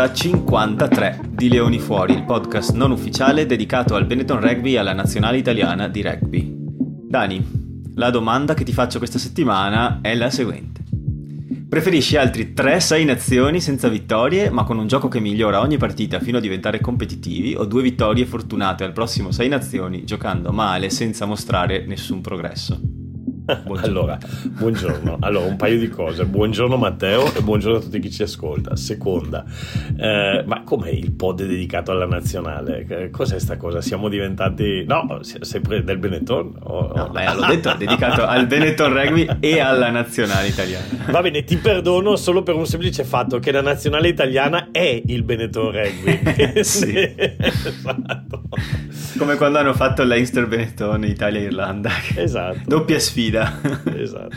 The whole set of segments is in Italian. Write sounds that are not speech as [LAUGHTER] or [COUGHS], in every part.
puntata 53 di Leoni Fuori, il podcast non ufficiale dedicato al Benetton Rugby e alla nazionale italiana di rugby. Dani, la domanda che ti faccio questa settimana è la seguente. Preferisci altri 3-6 nazioni senza vittorie, ma con un gioco che migliora ogni partita fino a diventare competitivi, o due vittorie fortunate al prossimo 6 nazioni giocando male senza mostrare nessun progresso? Buongiorno. Allora, buongiorno. Allora, un paio di cose. Buongiorno Matteo e buongiorno a tutti chi ci ascolta. Seconda, eh, ma com'è il pod dedicato alla nazionale? Cos'è sta cosa? Siamo diventati... No, sempre del Benetton? O... No, beh, l'ho detto, dedicato al Benetton Rugby e alla nazionale italiana. Va bene, ti perdono solo per un semplice fatto che la nazionale italiana è il Benetton Rugby. [LAUGHS] [LAUGHS] sì. esatto. Come quando hanno fatto l'Einster Benetton Italia-Irlanda. Esatto. Doppia sfida vita. [LAUGHS] esatto.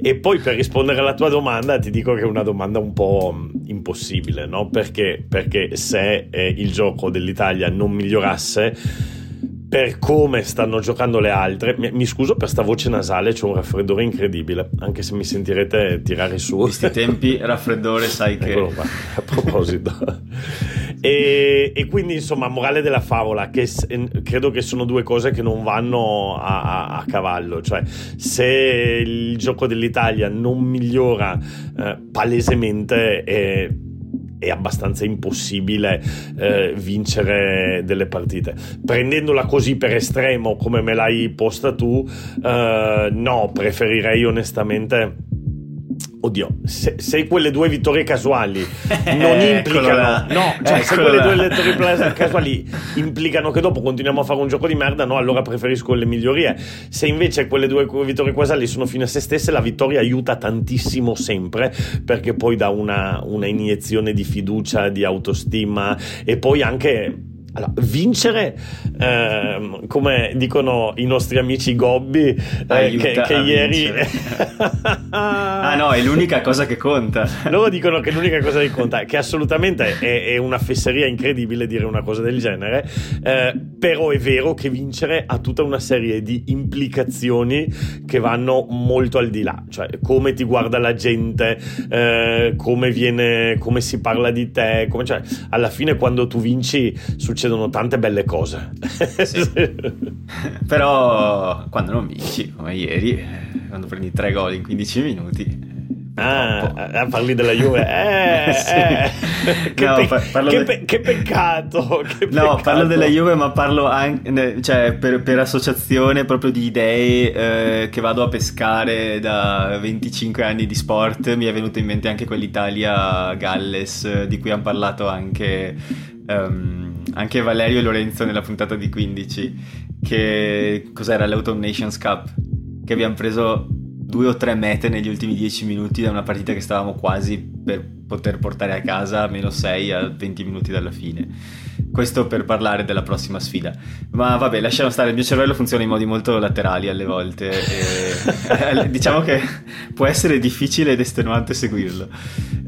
E poi per rispondere alla tua domanda ti dico che è una domanda un po' impossibile, no? Perché? Perché se eh, il gioco dell'Italia non migliorasse per come stanno giocando le altre. Mi, mi scuso per sta voce nasale, c'è un raffreddore incredibile, anche se mi sentirete tirare su. In questi tempi raffreddore sai che... Eccolo qua, a proposito. e, e, quindi insomma, morale della favola, che credo che sono due cose che non vanno a, a, a cavallo, cioè se il gioco dell'Italia non migliora eh, palesemente... Eh, è abbastanza impossibile eh, vincere delle partite. Prendendola così per estremo come me l'hai posta tu, eh, no, preferirei onestamente Oddio, se, se, quelle due vittorie casuali [LAUGHS] non implicano, no, cioè se quelle due vittorie [LAUGHS] casuali implicano che dopo continuiamo a fare un gioco di merda, no, allora preferisco le migliorie. Se invece quelle due vittorie casuali sono fine a se stesse, la vittoria aiuta tantissimo sempre perché poi dà una, una iniezione di fiducia, di autostima e poi anche allora, vincere, eh, come dicono i nostri amici Gobbi, eh, che, che ieri... [LAUGHS] ah no, è l'unica cosa che conta. Loro dicono che l'unica cosa che conta, che assolutamente è, è una fesseria incredibile dire una cosa del genere, eh, però è vero che vincere ha tutta una serie di implicazioni che vanno molto al di là, cioè come ti guarda la gente, eh, come, viene, come si parla di te, come, cioè, alla fine quando tu vinci succede succedono tante belle cose. Sì. [LAUGHS] Però quando non vinci, come ieri, quando prendi tre gol in 15 minuti, Ah, ah, parli della Juve? [LAUGHS] Eh, sì. eh. Che, no, pe- che, pe- che, peccato, [LAUGHS] che, No, peccato. parlo della Juve, ma parlo anche cioè, per, per, associazione proprio di idee eh, che vado a pescare da 25 anni di sport. Mi è venuto in mente anche quell'Italia-Galles di cui hanno parlato anche um, anche Valerio e Lorenzo nella puntata di 15, che cos'era l'Autumn Nations Cup, che abbiamo preso due o tre mete negli ultimi 10 minuti da una partita che stavamo quasi per poter portare a casa meno 6 a 20 minuti dalla fine. Questo per parlare della prossima sfida. Ma vabbè, lasciamo stare, il mio cervello funziona in modi molto laterali alle volte. E, [LAUGHS] [LAUGHS] diciamo che può essere difficile ed estenuante seguirlo.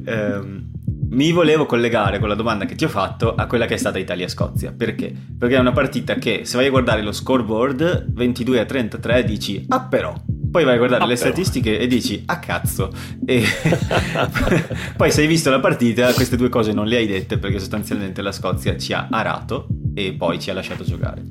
Um, mi volevo collegare con la domanda che ti ho fatto a quella che è stata Italia-Scozia. Perché? Perché è una partita che se vai a guardare lo scoreboard 22 a 33 dici ah però poi vai a guardare ah, le però. statistiche e dici ah cazzo e [LAUGHS] poi se hai visto la partita queste due cose non le hai dette perché sostanzialmente la Scozia ci ha arato e poi ci ha lasciato giocare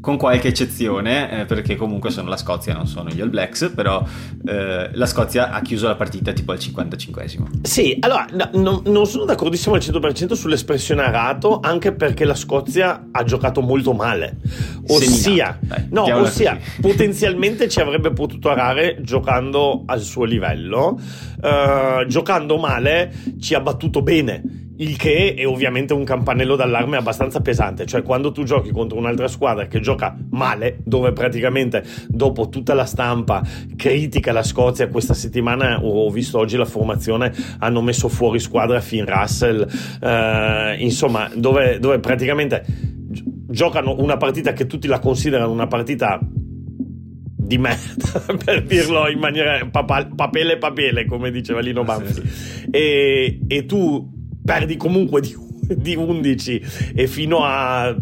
con qualche eccezione, eh, perché comunque sono la Scozia, non sono gli All Blacks, però eh, la Scozia ha chiuso la partita tipo al 55esimo. Sì, allora no, no, non sono d'accordissimo al 100% sull'espressione arato, anche perché la Scozia ha giocato molto male. Ossia, Dai, no, ossia [LAUGHS] potenzialmente ci avrebbe potuto arare giocando al suo livello, uh, giocando male ci ha battuto bene il che è ovviamente un campanello d'allarme abbastanza pesante, cioè quando tu giochi contro un'altra squadra che gioca male, dove praticamente dopo tutta la stampa critica la Scozia, questa settimana ho visto oggi la formazione, hanno messo fuori squadra Finn Russell, eh, insomma, dove, dove praticamente giocano una partita che tutti la considerano una partita di merda, [LAUGHS] per dirlo in maniera papale papele papele, come diceva Lino Banfi. E, e tu perdi comunque di, di 11 e fino a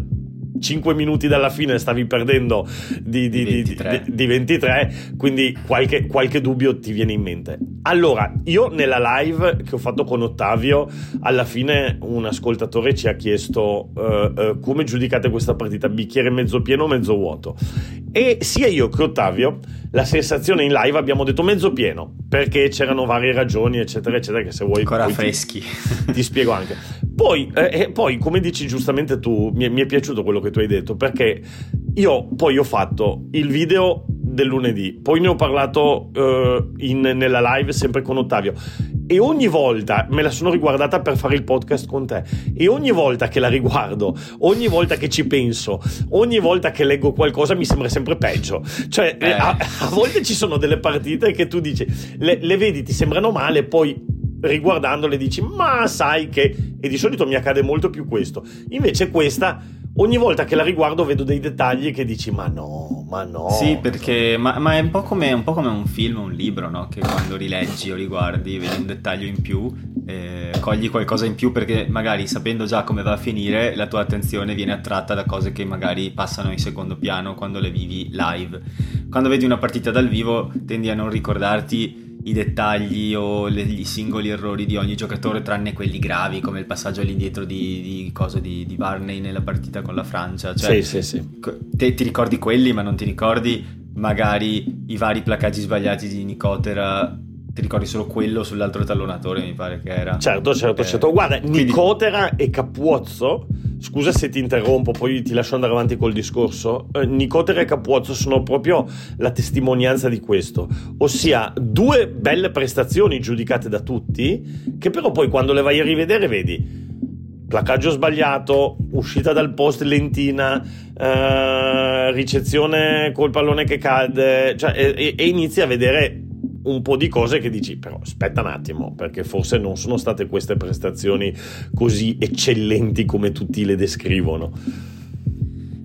5 minuti dalla fine stavi perdendo di, di, 23. Di, di 23. quindi qualche, qualche, dubbio ti viene in mente. Allora, io nella live che ho fatto con Ottavio, alla fine un ascoltatore ci ha chiesto uh, uh, come giudicate questa partita, bicchiere mezzo pieno o mezzo vuoto. E sia io che Ottavio, la sensazione in live abbiamo detto mezzo pieno, perché c'erano varie ragioni, eccetera, eccetera, che se vuoi... Ancora freschi. Ti, ti spiego anche. Poi, eh, poi, come dici giustamente tu, mi, mi, è piaciuto quello che tu hai detto, perché io poi ho fatto il video del lunedì, poi ne ho parlato uh, in, nella live sempre con Ottavio e ogni volta me la sono riguardata per fare il podcast con te e ogni volta che la riguardo, ogni volta che ci penso, ogni volta che leggo qualcosa mi sembra sempre peggio. Cioè, eh. a, a, volte ci sono delle partite che tu dici, le, le vedi, ti sembrano male, poi riguardandole dici ma sai che e di solito mi accade molto più questo invece questa ogni volta che la riguardo vedo dei dettagli che dici ma no ma no sì perché ma, ma è un po, come, un po' come un film un libro no? che quando rileggi o riguardi vedi un dettaglio in più eh, cogli qualcosa in più perché magari sapendo già come va a finire la tua attenzione viene attratta da cose che magari passano in secondo piano quando le vivi live quando vedi una partita dal vivo tendi a non ricordarti i dettagli o le, i singoli errori di ogni giocatore, tranne quelli gravi, come il passaggio all'indietro di, di, cosa, di, di Barney nella partita con la Francia. Cioè, sì, sì, sì. Te, ti ricordi quelli, ma non ti ricordi magari i vari placaggi sbagliati di Nicotera ti ricordi solo quello sull'altro tallonatore, mi pare che era. Certo, certo, eh, certo. Guarda, quindi... Nicotera e Capuozzo, scusa se ti interrompo, poi ti lascio andare avanti col discorso. Eh, Nicotera e Capuozzo sono proprio la testimonianza di questo, ossia due belle prestazioni giudicate da tutti, che però poi quando le vai a rivedere vedi placaggio sbagliato, uscita dal post lentina, eh, ricezione col pallone che cade, cioè, e, e inizi a vedere un po' di cose che dici, però aspetta un attimo, perché forse non sono state queste prestazioni così eccellenti come tutti le descrivono.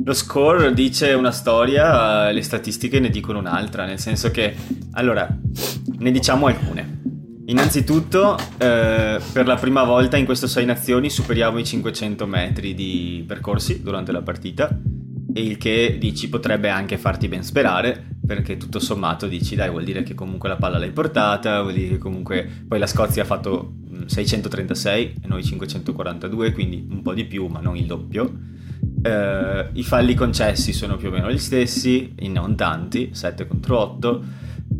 Lo score dice una storia, le statistiche ne dicono un'altra, nel senso che, allora, ne diciamo alcune. Innanzitutto, eh, per la prima volta in queste sei nazioni superiamo i 500 metri di percorsi durante la partita il che dici potrebbe anche farti ben sperare perché tutto sommato dici dai vuol dire che comunque la palla l'hai portata vuol dire che comunque poi la Scozia ha fatto 636 mm, e noi 542 quindi un po' di più ma non il doppio eh, i falli concessi sono più o meno gli stessi non tanti 7 contro 8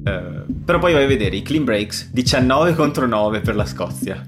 eh, però poi vai a vedere i clean breaks 19 contro 9 per la Scozia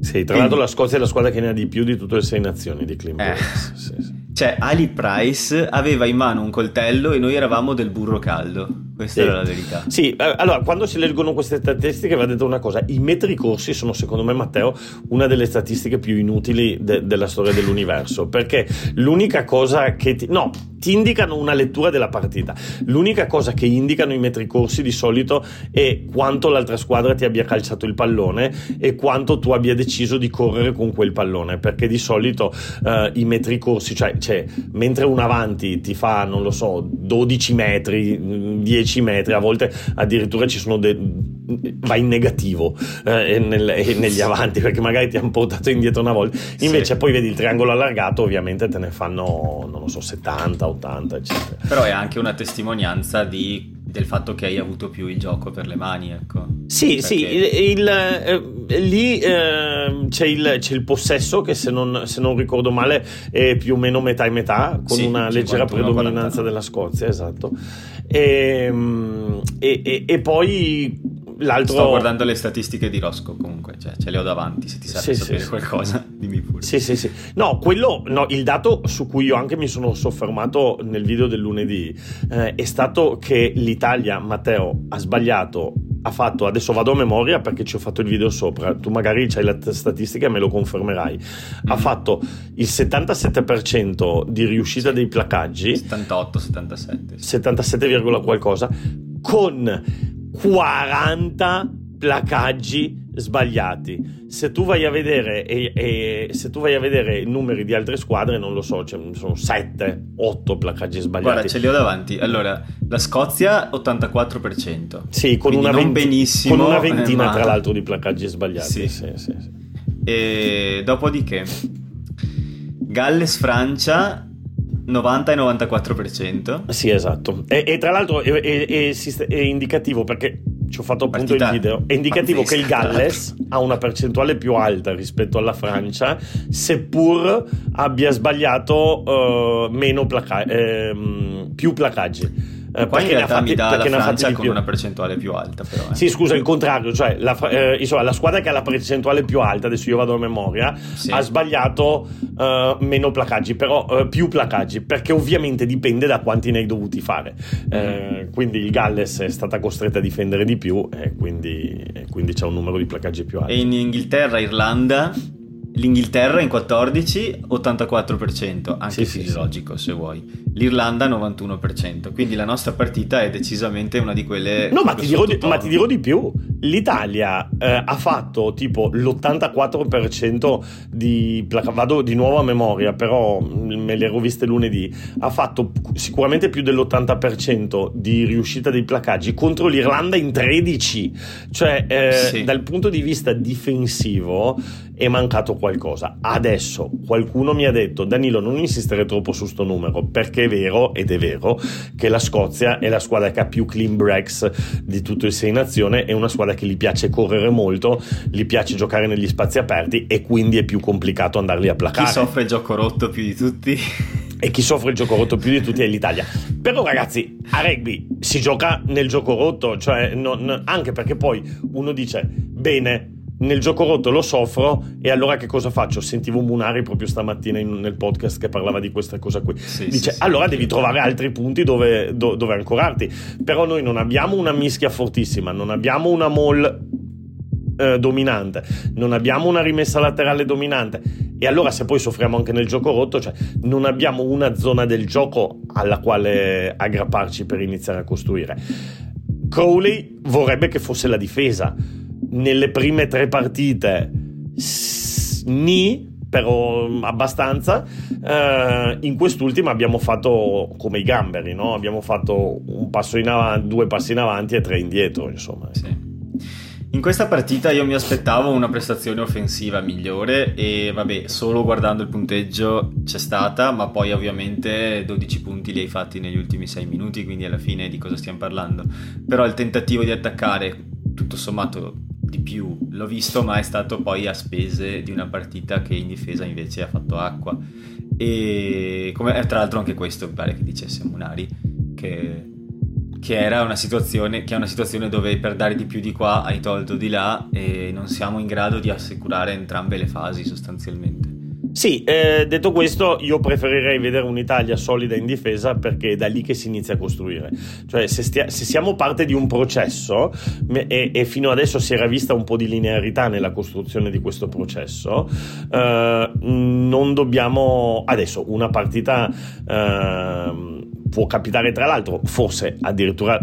sì, tra l'altro la Scozia è la squadra che ne ha di più di tutte le sei nazioni di clean breaks eh. sì, sì. Cioè, Ali Price aveva in mano un coltello e noi eravamo del burro caldo. Questa sì. era la verità. Sì, eh, allora, quando si leggono queste statistiche va detto una cosa. I metri corsi sono, secondo me, Matteo, una delle statistiche più inutili de- della storia dell'universo. Perché l'unica cosa che ti... No, ti indicano una lettura della partita. L'unica cosa che indicano i metri corsi di solito è quanto l'altra squadra ti abbia calciato il pallone e quanto tu abbia deciso di correre con quel pallone. Perché di solito uh, i metri corsi, cioè cioè, mentre un avanti ti fa, non lo so, 12 metri, 10 metri, a volte addirittura ci sono de- va in negativo eh, nel, negli avanti perché magari ti hanno portato indietro una volta invece sì. poi vedi il triangolo allargato ovviamente te ne fanno non lo so 70 80 eccetera però è anche una testimonianza di del fatto che hai avuto più il gioco per le mani, ecco. Sì, Perché... sì, il, il, eh, lì eh, c'è, il, c'è, il, possesso che se non, se non, ricordo male è più o meno metà e metà, con sì, una leggera predominanza della Scozia, esatto. E, ehm, e, e, e poi l'altro... Sto guardando le statistiche di Rosco comunque, cioè ce le ho davanti, se ti serve sì, sapere sì, qualcosa, [LAUGHS] dimmi pure. Sì, sì, sì. No, quello, no, il dato su cui io anche mi sono soffermato nel video del lunedì eh, è stato che l'Italia, Matteo, ha sbagliato ha fatto, adesso vado a memoria perché ci ho fatto il video sopra, tu magari c'hai la statistica e me lo confermerai, mm. ha fatto il 77% di riuscita dei placaggi, 78, 77, 77, qualcosa, con 40 placaggi sbagliati. Se tu vai a vedere e, e, se tu vai a vedere i numeri di altre squadre, non lo so, cioè, sono 7, 8 placaggi sbagliati. Guarda, ce li ho davanti. Allora, la Scozia 84%. Sì, con una, venti- con una, ventina ma... tra l'altro di placaggi sbagliati. Sì. Sì, sì, e dopodiché Galles Francia 90 e 94%. Sì, esatto. E, e tra l'altro è, è, è, è, indicativo perché ci ho fatto appunto Partita il video. È indicativo che il Galles ha una percentuale più alta rispetto alla Francia, seppur abbia sbagliato uh, meno placa- ehm, più placaggi. Eh, Qua in realtà fatti, mi dà la Francia con una percentuale più alta però. Eh. Sì, scusa, il contrario, cioè la, eh, insomma, la, squadra che ha la percentuale più alta, adesso io vado a memoria, sì. ha sbagliato uh, meno placaggi, però uh, più placaggi, perché ovviamente dipende da quanti ne hai dovuti fare. Mm. quindi il Galles è stata costretta a difendere di più e quindi, quindi c'è un numero di placaggi più alto. E in Inghilterra, Irlanda L'Inghilterra in 14, 84%, anche sì, fisiologico sì, se vuoi. L'Irlanda 91%, quindi la nostra partita è decisamente una di quelle... No, ma ti, dirò di, ma ti dirò di, più. L'Italia eh, ha fatto tipo l'84% di... Vado di nuovo a memoria, però me le ero viste lunedì. Ha fatto sicuramente più dell'80% di riuscita dei placaggi contro l'Irlanda in 13. Cioè, eh, sì. dal punto di vista difensivo è mancato qualcosa. Adesso qualcuno mi ha detto Danilo non insistere troppo su sto numero perché è vero ed è vero che la Scozia è la squadra che ha più clean breaks di tutto il Sei Nazione, è una squadra che gli piace correre molto, gli piace giocare negli spazi aperti e quindi è più complicato andarli a placare. Chi soffre il gioco rotto più di tutti? e chi soffre il gioco rotto più di tutti è l'Italia. Però ragazzi, a rugby si gioca nel gioco rotto, cioè non, anche perché poi uno dice bene, nel gioco rotto lo soffro e allora che cosa faccio? Sentivo Munari proprio stamattina in, nel podcast che parlava di questa cosa qui. Sì, Dice, sì, allora sì, devi trovare altri punti dove, do, dove, ancorarti. Però noi non abbiamo una mischia fortissima, non abbiamo una mall eh, dominante, non abbiamo una rimessa laterale dominante. E allora se poi soffriamo anche nel gioco rotto, cioè non abbiamo una zona del gioco alla quale aggrapparci per iniziare a costruire. Crowley vorrebbe che fosse la difesa nelle prime tre partite ni però abbastanza uh, in quest'ultima abbiamo fatto come i gamberi no? abbiamo fatto un passo in avanti due passi in avanti e tre indietro insomma sì. In questa partita io mi aspettavo una prestazione offensiva migliore e vabbè, solo guardando il punteggio c'è stata, ma poi ovviamente 12 punti li hai fatti negli ultimi 6 minuti, quindi alla fine di cosa stiamo parlando. Però il tentativo di attaccare, tutto sommato di più l'ho visto, ma è stato poi a spese di una partita che in difesa invece ha fatto acqua. E come, tra l'altro anche questo mi pare che dicesse Munari, che, che era una situazione, che è una situazione dove per dare di più di qua hai tolto di là e non siamo in grado di assicurare entrambe le fasi sostanzialmente. Sì, eh, detto questo, io preferirei vedere un'Italia solida in difesa perché è da lì che si inizia a costruire. Cioè, se, stia- se siamo parte di un processo e-, e, fino adesso si era vista un po' di linearità nella costruzione di questo processo, eh, non dobbiamo. Adesso, una partita. Eh, può capitare tra l'altro, forse addirittura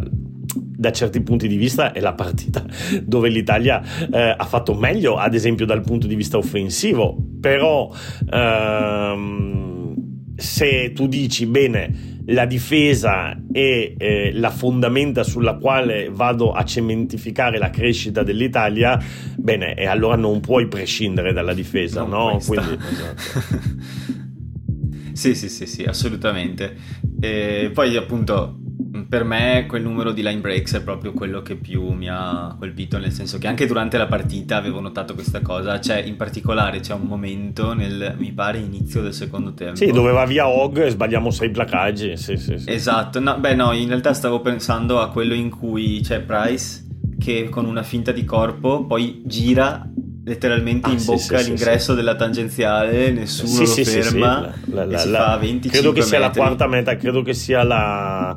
da certi punti di vista è la partita dove l'Italia eh, ha fatto meglio, ad esempio dal punto di vista offensivo, però ehm, se tu dici bene la difesa è eh, la fondamenta sulla quale vado a cementificare la crescita dell'Italia, bene, e allora non puoi prescindere dalla difesa, non no? Quindi, [LAUGHS] esatto. sì, sì, sì, sì, assolutamente. E poi appunto per me quel numero di line breaks è proprio quello che più mi ha colpito, nel senso che anche durante la partita avevo notato questa cosa, cioè in particolare c'è un momento nel, mi pare, inizio del secondo tempo. Sì, dove va via Hog e sbagliamo sei placaggi, sì, sì, sì. Esatto, no, beh no, in realtà stavo pensando a quello in cui c'è Price che con una finta di corpo poi gira letteralmente ah, in bocca sì, all'ingresso sì, della tangenziale, nessuno lo ferma la, la, la, fa 25 credo che sia metri. la quarta meta, credo che sia la,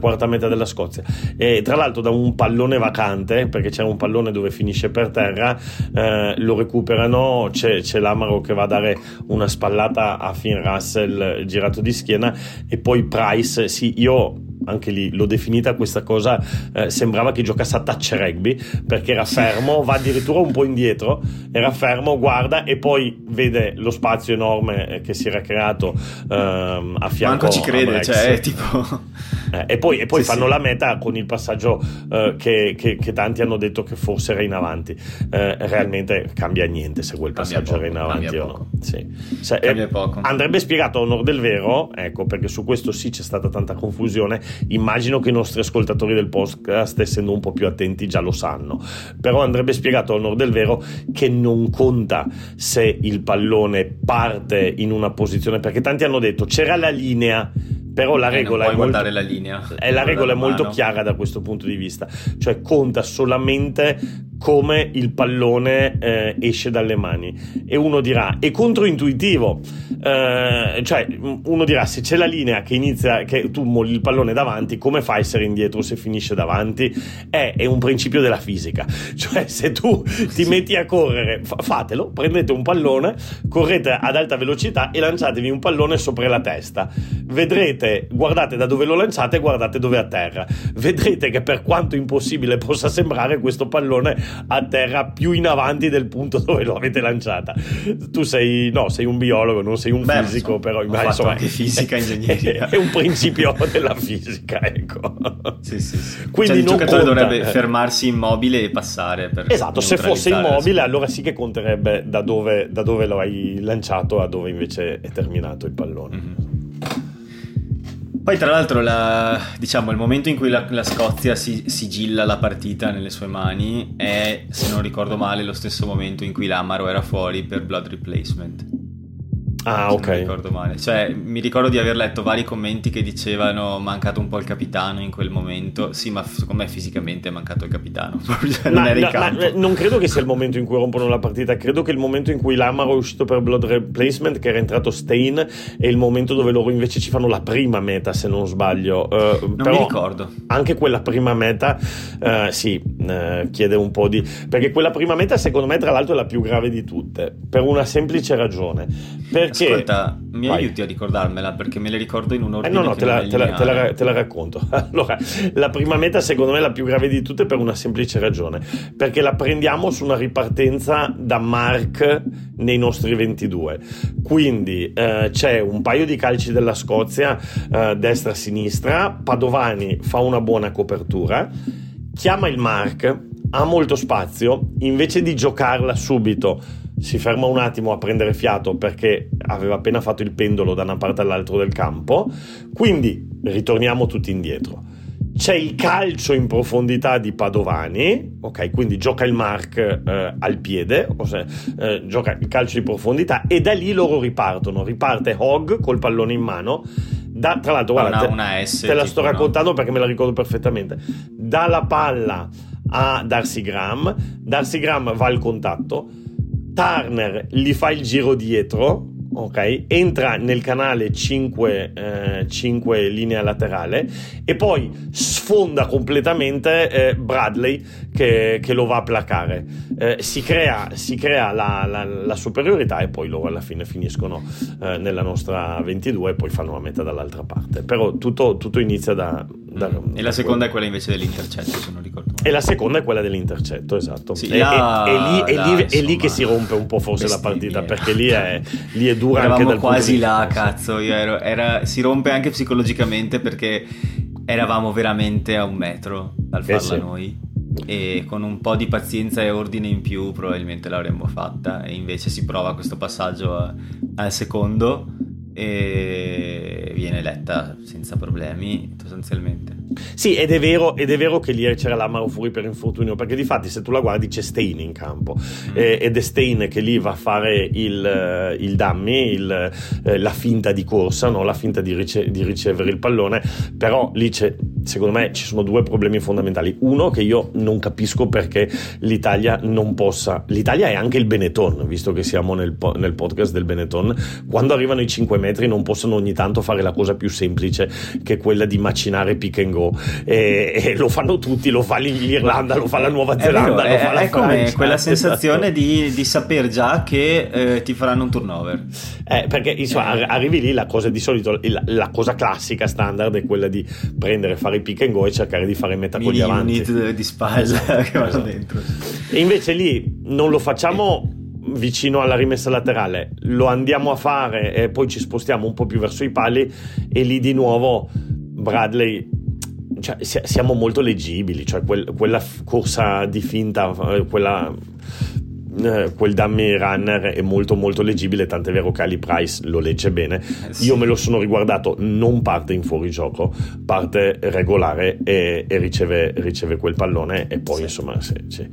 quarta meta della Scozia. E tra l'altro da un pallone vacante, perché c'è un pallone dove finisce per terra, eh, lo recuperano, c'è, c'è, l'Amaro che va a dare una spallata a Finn Russell girato di schiena e poi Price, sì, io anche lì l'ho definita questa cosa, eh, sembrava che giocasse a touch rugby perché era fermo, va addirittura un po' indietro, era fermo, guarda e poi vede lo spazio enorme eh, che si era creato ehm, a fianco Manco ci crede, cioè è tipo... Eh, e poi, e poi sì, fanno sì. la meta con il passaggio eh, che, che, che, tanti hanno detto che forse era in avanti. Eh, realmente cambia niente se quel passaggio poco, era in avanti o no. Sì. Se, eh, andrebbe spiegato a onore del vero, ecco, perché su questo sì c'è stata tanta confusione. Immagino che i nostri ascoltatori del podcast, essendo un po' più attenti, già lo sanno. Però andrebbe spiegato a onore del vero che non conta se il pallone parte in una posizione, perché tanti hanno detto c'era la linea però la regola, eh, è, molto, la linea, è, la regola è molto chiara da questo punto di vista, cioè conta solamente come il pallone eh, esce dalle mani. E uno dirà è controintuitivo. Eh, cioè uno dirà se c'è la linea che inizia che tu molli il pallone davanti come fai a essere indietro se finisce davanti? È, è un principio della fisica. [LAUGHS] Cioè se tu ti metti a correre fa- fatelo prendete un pallone correte ad alta velocità e lanciatevi un pallone sopra la testa. Vedrete guardate da dove lo lanciate e guardate dove atterra vedrete che per quanto impossibile possa sembrare questo pallone a terra più in avanti del punto dove lo avete lanciata. Tu sei, no, sei un biologo, non sei un Beh, fisico, so, però immagino, insomma, anche fisica, [LAUGHS] ingegneria. È un principio della fisica, ecco. Sì, sì, sì. Quindi cioè, il giocatore conta. dovrebbe fermarsi immobile e passare Esatto, se fosse immobile allora sì che conterebbe da dove, da dove lo hai lanciato a dove invece è terminato il pallone. Mm-hmm. Poi tra l'altro la, diciamo, il momento in cui la, la Scozia si sigilla la partita nelle sue mani è, se non ricordo male, lo stesso momento in cui l'Amaro era fuori per blood replacement. Ah, ok. Mi ricordo male. Cioè, mi ricordo di aver letto vari commenti che dicevano mancato un po' il capitano in quel momento. Sì, ma secondo me fisicamente è mancato il capitano. [LAUGHS] Cioè, non ma, era in campo. Ma, non credo che sia il momento in cui rompono la partita. Credo che il momento in cui l'Amaro è uscito per blood replacement, che era entrato Stain, è il momento dove loro invece ci fanno la prima meta, se non sbaglio. Uh, non mi ricordo. Anche quella prima meta, uh, sì, uh, chiede un po' di... Perché quella prima meta, secondo me, tra l'altro, è la più grave di tutte. Per una semplice ragione. Perché Ascolta, mi Vai. aiuti a ricordarmela perché me le ricordo in un ordine. Eh no, no, te la, te, la, te, la, te la, racconto. [LAUGHS] Allora, la prima meta secondo me è la più grave di tutte per una semplice ragione, perché la prendiamo su una ripartenza da Mark nei nostri 22. Quindi eh, c'è un paio di calci della Scozia, eh, destra-sinistra, Padovani fa una buona copertura, chiama il Mark, ha molto spazio, invece di giocarla subito si ferma un attimo a prendere fiato perché aveva appena fatto il pendolo da una parte all'altra del campo, quindi ritorniamo tutti indietro. C'è il calcio in profondità di Padovani, ok, quindi gioca il mark eh, al piede, ossia, eh, gioca il calcio di profondità e da lì loro ripartono. Riparte Hogg col pallone in mano. Da, tra l'altro, guarda, una, una S, te, te la sto raccontando no? perché me la ricordo perfettamente. Dà palla a Darcy Graham, Darcy Graham va al contatto Turner gli fa il giro dietro, ok? Entra nel canale 5, eh, 5 linea laterale e poi sfonda completamente eh, Bradley che, che, lo va a placare. Eh, si crea, si crea la, la, la, superiorità e poi loro alla fine finiscono eh, nella nostra 22 e poi fanno la meta dall'altra parte. Però tutto, tutto inizia da, da, e la seconda quello. è quella invece dell'intercetto, se non ricordo male. E la seconda è quella dell'intercetto, esatto. Sì, e, là, e, e, lì, là, lì, insomma, è, lì, che si rompe un po' forse la partita, perché lì è, lì è dura Eravamo anche dal quasi là, cazzo. Ero, era, si rompe anche psicologicamente perché eravamo veramente a un metro dal farla eh sì. noi e con un po' di pazienza e ordine in più probabilmente l'avremmo fatta e invece si prova questo passaggio a, al secondo e viene letta senza problemi sostanzialmente. Sì, ed è vero, ed è vero che lì c'era l'Amaro fuori per infortunio, perché di fatti se tu la guardi c'è Stein in campo mm. eh, ed è Stein che lì va a fare il, eh, il dummy, il, eh, la finta di corsa, no? la finta di, rice- di, ricevere il pallone, però lì c'è, secondo me ci sono due problemi fondamentali. Uno che io non capisco perché l'Italia non possa, l'Italia è anche il Benetton, visto che siamo nel, nel podcast del Benetton, quando arrivano i 5 metri non possono ogni tanto fare la cosa più semplice che quella di macinare pick and go. E, e lo fanno tutti, lo fa l'Irlanda, lo fa la Nuova Zelanda, vero, lo fa è, la è Francia. come quella sensazione esatto. di, [LAUGHS] di, saper già che eh, ti faranno un turnover. Eh, perché insomma, eh. arrivi lì, la cosa di solito, la, la cosa classica standard è quella di prendere, fare fare pick and go e cercare di fare meta con gli avanti. unit di spalla [LAUGHS] che vanno esatto. dentro. E invece lì non lo facciamo vicino alla rimessa laterale, lo andiamo a fare e poi ci spostiamo un po' più verso i pali e lì di nuovo Bradley cioè, siamo molto leggibili, cioè quel, quella corsa di finta, quella eh, quel dummy runner è molto molto leggibile, tant'è vero che Ali Price lo legge bene. Eh sì. Io me lo sono riguardato, non parte in fuorigioco, parte regolare e, e riceve, riceve, quel pallone e poi sì. insomma sì, sì.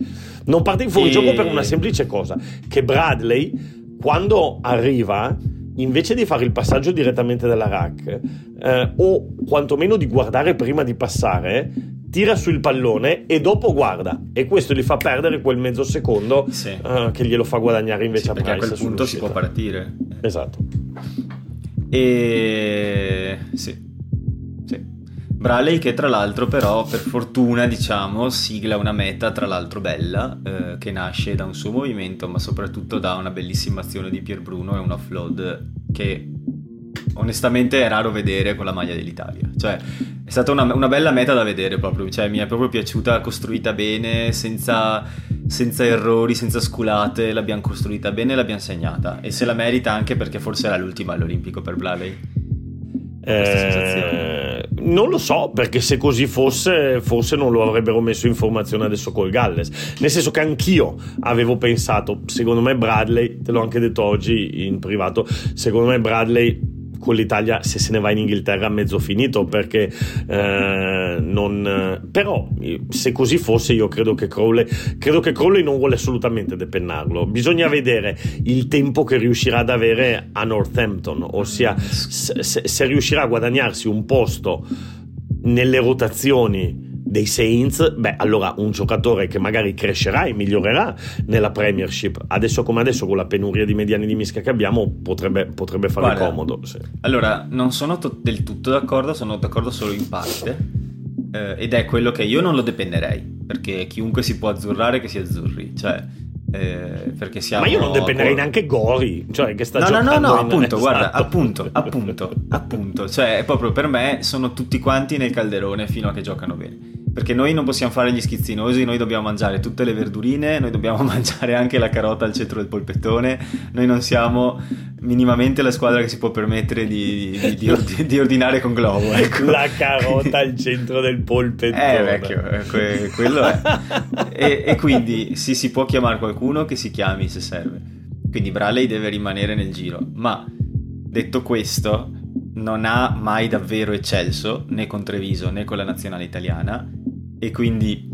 non parte in fuorigioco e... per una semplice cosa, che Bradley quando arriva invece di fare il passaggio direttamente dalla rack eh, o quantomeno di guardare prima di passare tira sul pallone e dopo guarda. E questo gli fa perdere quel mezzo secondo sì. uh, che glielo fa guadagnare invece sì, a Price perché a quel punto si può partire. Esatto. E sì Braley che tra l'altro però per fortuna diciamo sigla una meta tra l'altro bella eh, che nasce da un suo movimento ma soprattutto da una bellissima azione di Pier Bruno e un offload che onestamente è raro vedere con la maglia dell'Italia. Cioè, è stata una, una bella meta da vedere proprio. Cioè, mi è proprio piaciuta, costruita bene, senza, senza errori, senza sculate. L'abbiamo costruita bene e l'abbiamo segnata. E se la merita anche perché forse era l'ultima all'Olimpico per Blavey. Eh, non lo so perché se così fosse forse non lo avrebbero messo in formazione adesso col Galles. Nel senso che anch'io avevo pensato secondo me Bradley te l'ho anche detto oggi in privato secondo me Bradley con l'Italia se se ne va in Inghilterra mezzo finito perché eh, non però se così fosse io credo che Crowley credo che Crowley non vuole assolutamente depennarlo. Bisogna vedere il tempo che riuscirà ad avere a Northampton ossia se, se riuscirà a guadagnarsi un posto nelle rotazioni dei Saints, beh, allora un giocatore che magari crescerà e migliorerà nella Premiership, adesso come adesso con la penuria di mediani di mischia che abbiamo, potrebbe, potrebbe fare Guarda, comodo. Sì. Allora, non sono to- del tutto d'accordo, sono d'accordo solo in parte. Eh, ed è quello che io non lo dependerei, perché chiunque si può azzurrare che si azzurri, cioè eh, perché siamo ma io non dependerei neanche Gori cioè che sta no, giocando no no no appunto guarda appunto appunto appunto cioè proprio per me sono tutti quanti nel calderone fino a che giocano bene perché noi non possiamo fare gli schizzinosi, noi dobbiamo mangiare tutte le verdurine, noi dobbiamo [LAUGHS] mangiare anche la carota al centro del polpettone, noi non siamo minimamente la squadra che si può permettere di, di, di, ordi, di ordinare con globo. [LAUGHS] Ecco. La carota al centro del polpettone. Eh, vecchio, eh, que- quello è. e, e, quindi sì, si può chiamare qualcuno che si chiami se serve. Quindi Braley deve rimanere nel giro. Ma detto questo, non ha mai davvero eccelso né con Treviso né con la nazionale italiana e quindi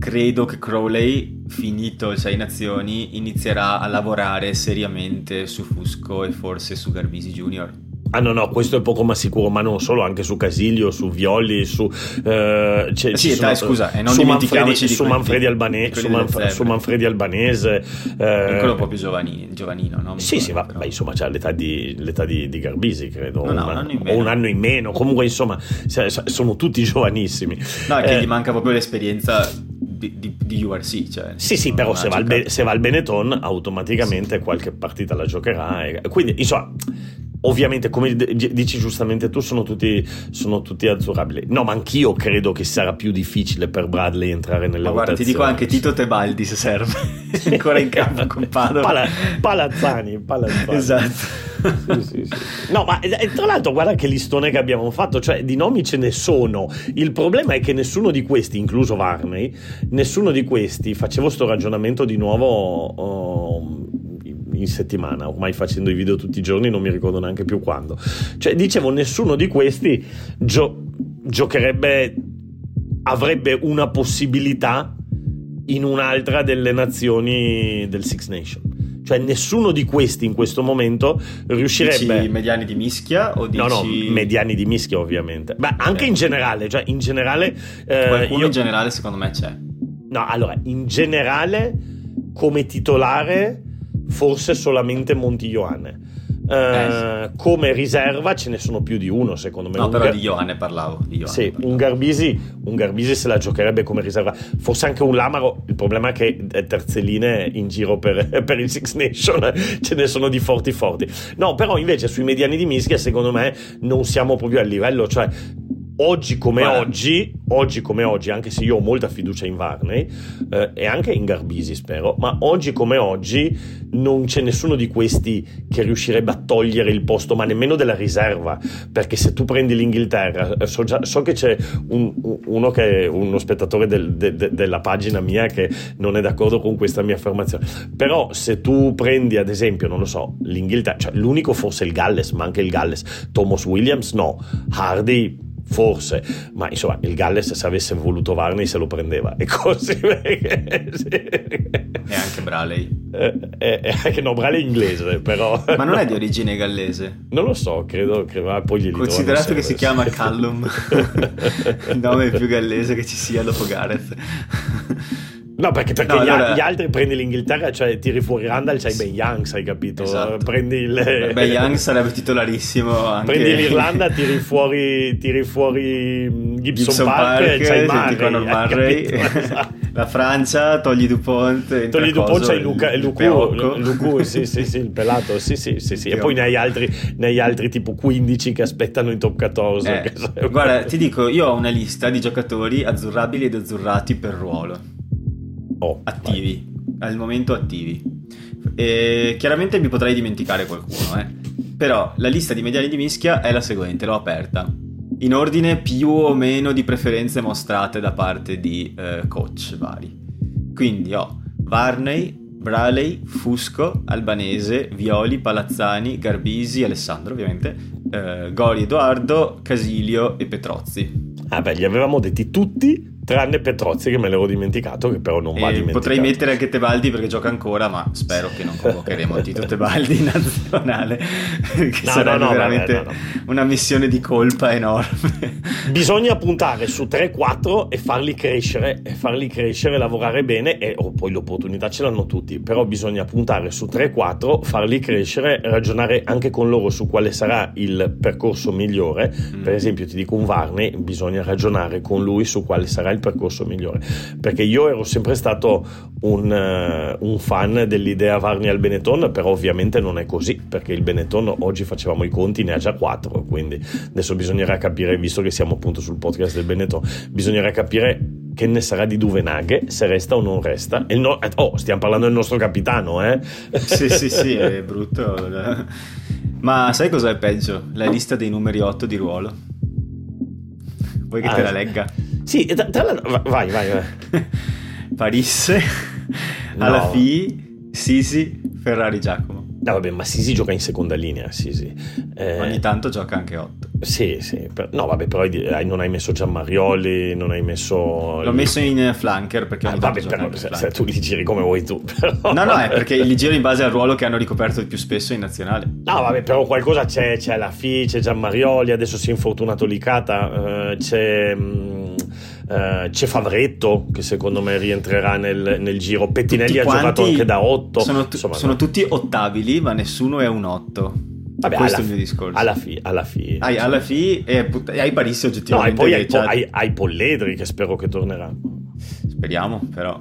credo che Crowley, finito il Sei Nazioni, inizierà a lavorare seriamente su Fusco e forse su Garbisi Junior. Ah no, no, questo è poco ma sicuro, ma non solo, anche su Casiglio, su Violi, su... Eh, c'è, sì, dai, scusa, e non su Manfredi, su, Manfredi Albane- su, Manf- su, Manfredi Albanese. Eh, quello un po' più giovani, giovanino, no? sì, sì, va, ma insomma c'ha l'età di, l'età di, di Garbisi, credo. No, no, un, anno o un anno in meno, comunque insomma sono tutti [LAUGHS] giovanissimi. No, è che eh, gli manca proprio l'esperienza di, di, di, URC. Cioè, sì, sì, però se va, Be- se va, al Benetton automaticamente sì. qualche partita la giocherà. E, quindi, insomma, ovviamente, come dici giustamente tu, sono tutti, sono tutti azzurabili. No, ma anch'io credo che sarà più difficile per Bradley entrare nella ma guarda, ti dico anche Tito Tebaldi se serve. [LAUGHS] Ancora in campo con Padova. Pala, Palazzani, Palazzani. Esatto. Sì, sì, sì. No, ma tra l'altro guarda che listone che abbiamo fatto, cioè di nomi ce ne sono. Il problema è che nessuno di questi, incluso Varney, nessuno di questi, facevo sto ragionamento di nuovo oh, in settimana, ormai facendo i video tutti i giorni, non mi ricordo neanche più quando. Cioè, dicevo, nessuno di questi gio- giocherebbe, avrebbe una possibilità in un'altra delle nazioni del Six Nation. Cioè nessuno di questi in questo momento riuscirebbe... Dici mediani di mischia o dici... No, no, mediani di mischia ovviamente. Ma anche eh. in generale, cioè in generale... Eh, Qualcuno io... in generale secondo me c'è. No, allora, in generale come titolare forse solamente Monti Ioane. Uh, eh, come riserva ce ne sono più di uno secondo me no però Gar- di Ioane parlavo di Ioane sì, parlavo. Un, Garbisi, un Garbisi se la giocherebbe come riserva forse anche un Lamaro il problema è che terzelline in giro per, [LAUGHS] per, il Six Nation ce ne sono di forti forti no però invece sui mediani di Mischia secondo me non siamo proprio al livello cioè oggi come Guarda. oggi, oggi come oggi, anche se io ho molta fiducia in Varney eh, e anche in Garbisi spero, ma oggi come oggi non c'è nessuno di questi che riuscirebbe a togliere il posto, ma nemmeno della riserva, perché se tu prendi l'Inghilterra, eh, so, già, so che c'è un, uno che è uno spettatore del, de, de, della pagina mia che non è d'accordo con questa mia affermazione, però se tu prendi ad esempio, non lo so, l'Inghilterra, cioè l'unico forse il Galles, ma anche il Galles, Thomas Williams no, Hardy forse, ma insomma il Galles se avesse voluto Varney se lo prendeva. E così [LAUGHS] perché, sì. e anche Braley. Eh, eh, eh, anche no Braley è inglese però. Ma non è di origine gallese? Non lo so credo che ah, poi glieli considerato che si chiama Callum [LAUGHS] il nome più gallese che ci sia dopo Gareth No, perché, perché no, gli, allora... gli, altri prendi l'Inghilterra, cioè tiri fuori Randall, c'hai Ben Youngs, hai capito? Esatto. Prendi il... Ben [LAUGHS] Youngs sarebbe titolarissimo anche... Prendi l'Irlanda, [LAUGHS] tiri fuori, tiri fuori Gibson, Gibson Park, Park c'hai Murray, Murray. [LAUGHS] Esatto. La Francia, togli Dupont, togli Dupont, c'hai Luca, Lucu, Lucu, sì, sì, sì, il pelato, sì, sì, sì, sì. E poi ne hai, altri, ne hai altri tipo 15 che aspettano in top 14. Eh, guarda, ti dico, io ho una lista di giocatori azzurrabili ed azzurrati per ruolo oh, attivi, vai. al momento attivi. E chiaramente mi potrei dimenticare qualcuno, eh. Però la lista di mediani di mischia è la seguente, l'ho aperta. In ordine più o meno di preferenze mostrate da parte di eh, coach vari. Quindi ho Varney, Braley, Fusco, Albanese, Violi, Palazzani, Garbisi, Alessandro ovviamente, eh, Gori Edoardo, Casilio e Petrozzi. Ah beh, li avevamo detti tutti tranne Petrozzi che me l'avevo dimenticato che però non va dimenticato. potrei mettere anche Tebaldi perché gioca ancora ma spero che non convocheremo Tito [LAUGHS] Tebaldi in nazionale che no, sarebbe no, no, veramente una missione di colpa enorme. Bisogna puntare su 3-4 e farli crescere e farli crescere lavorare bene e oh, poi l'opportunità ce l'hanno tutti però bisogna puntare su 3-4 farli crescere ragionare anche con loro su quale sarà il percorso migliore. Mm. per esempio ti dico un Varney bisogna ragionare con lui su quale sarà il percorso migliore. Perché io ero sempre stato un, uh, un fan dell'idea Varni al Benetton, però ovviamente non è così, perché il Benetton oggi facevamo i conti, ne ha già quattro, quindi adesso bisognerà capire, visto che siamo appunto sul podcast del Benetton, bisognerà capire che ne sarà di Duvenaghe, se resta o non resta. No- oh, stiamo parlando del nostro capitano, eh? [LAUGHS] Sì, sì, sì, è brutto. Ma sai cosa è peggio? La lista dei numeri 8 di ruolo. Vuoi che ah, te la legga? Sì, tra, tra l'altro, vai, vai, vai. [LAUGHS] Parisse, no. alla FI, Sisi, Ferrari Giacomo. No, vabbè, ma Sisi gioca in seconda linea, Sisi. Eh, Ogni tanto gioca anche 8. Sì, sì. Per, no, vabbè, però non hai messo Gianmarioli, non hai messo... L'ho messo in flanker perché ah, vabbè, però, se, se, tu li giri come vuoi tu. [LAUGHS] Però, no, no, è perché li giro in base al ruolo che hanno ricoperto il più spesso in nazionale. No, vabbè, però qualcosa c'è, c'è la FI, c'è Gianmarioli, adesso si è infortunato Licata, uh, c'è... Um, Uh, c'è Favretto che secondo me rientrerà nel, nel giro. Pettinelli ha giocato anche da 8. Sono, t- Insomma, sono no. tutti ottabili, ma nessuno è un 8. Vabbè, Questo è il mio discorso. Alla fi, alla fi. Hai, alla fi e hai Parissi oggettivamente. No, e poi hai, già... hai, hai Polledri che spero che tornerà. Speriamo, però.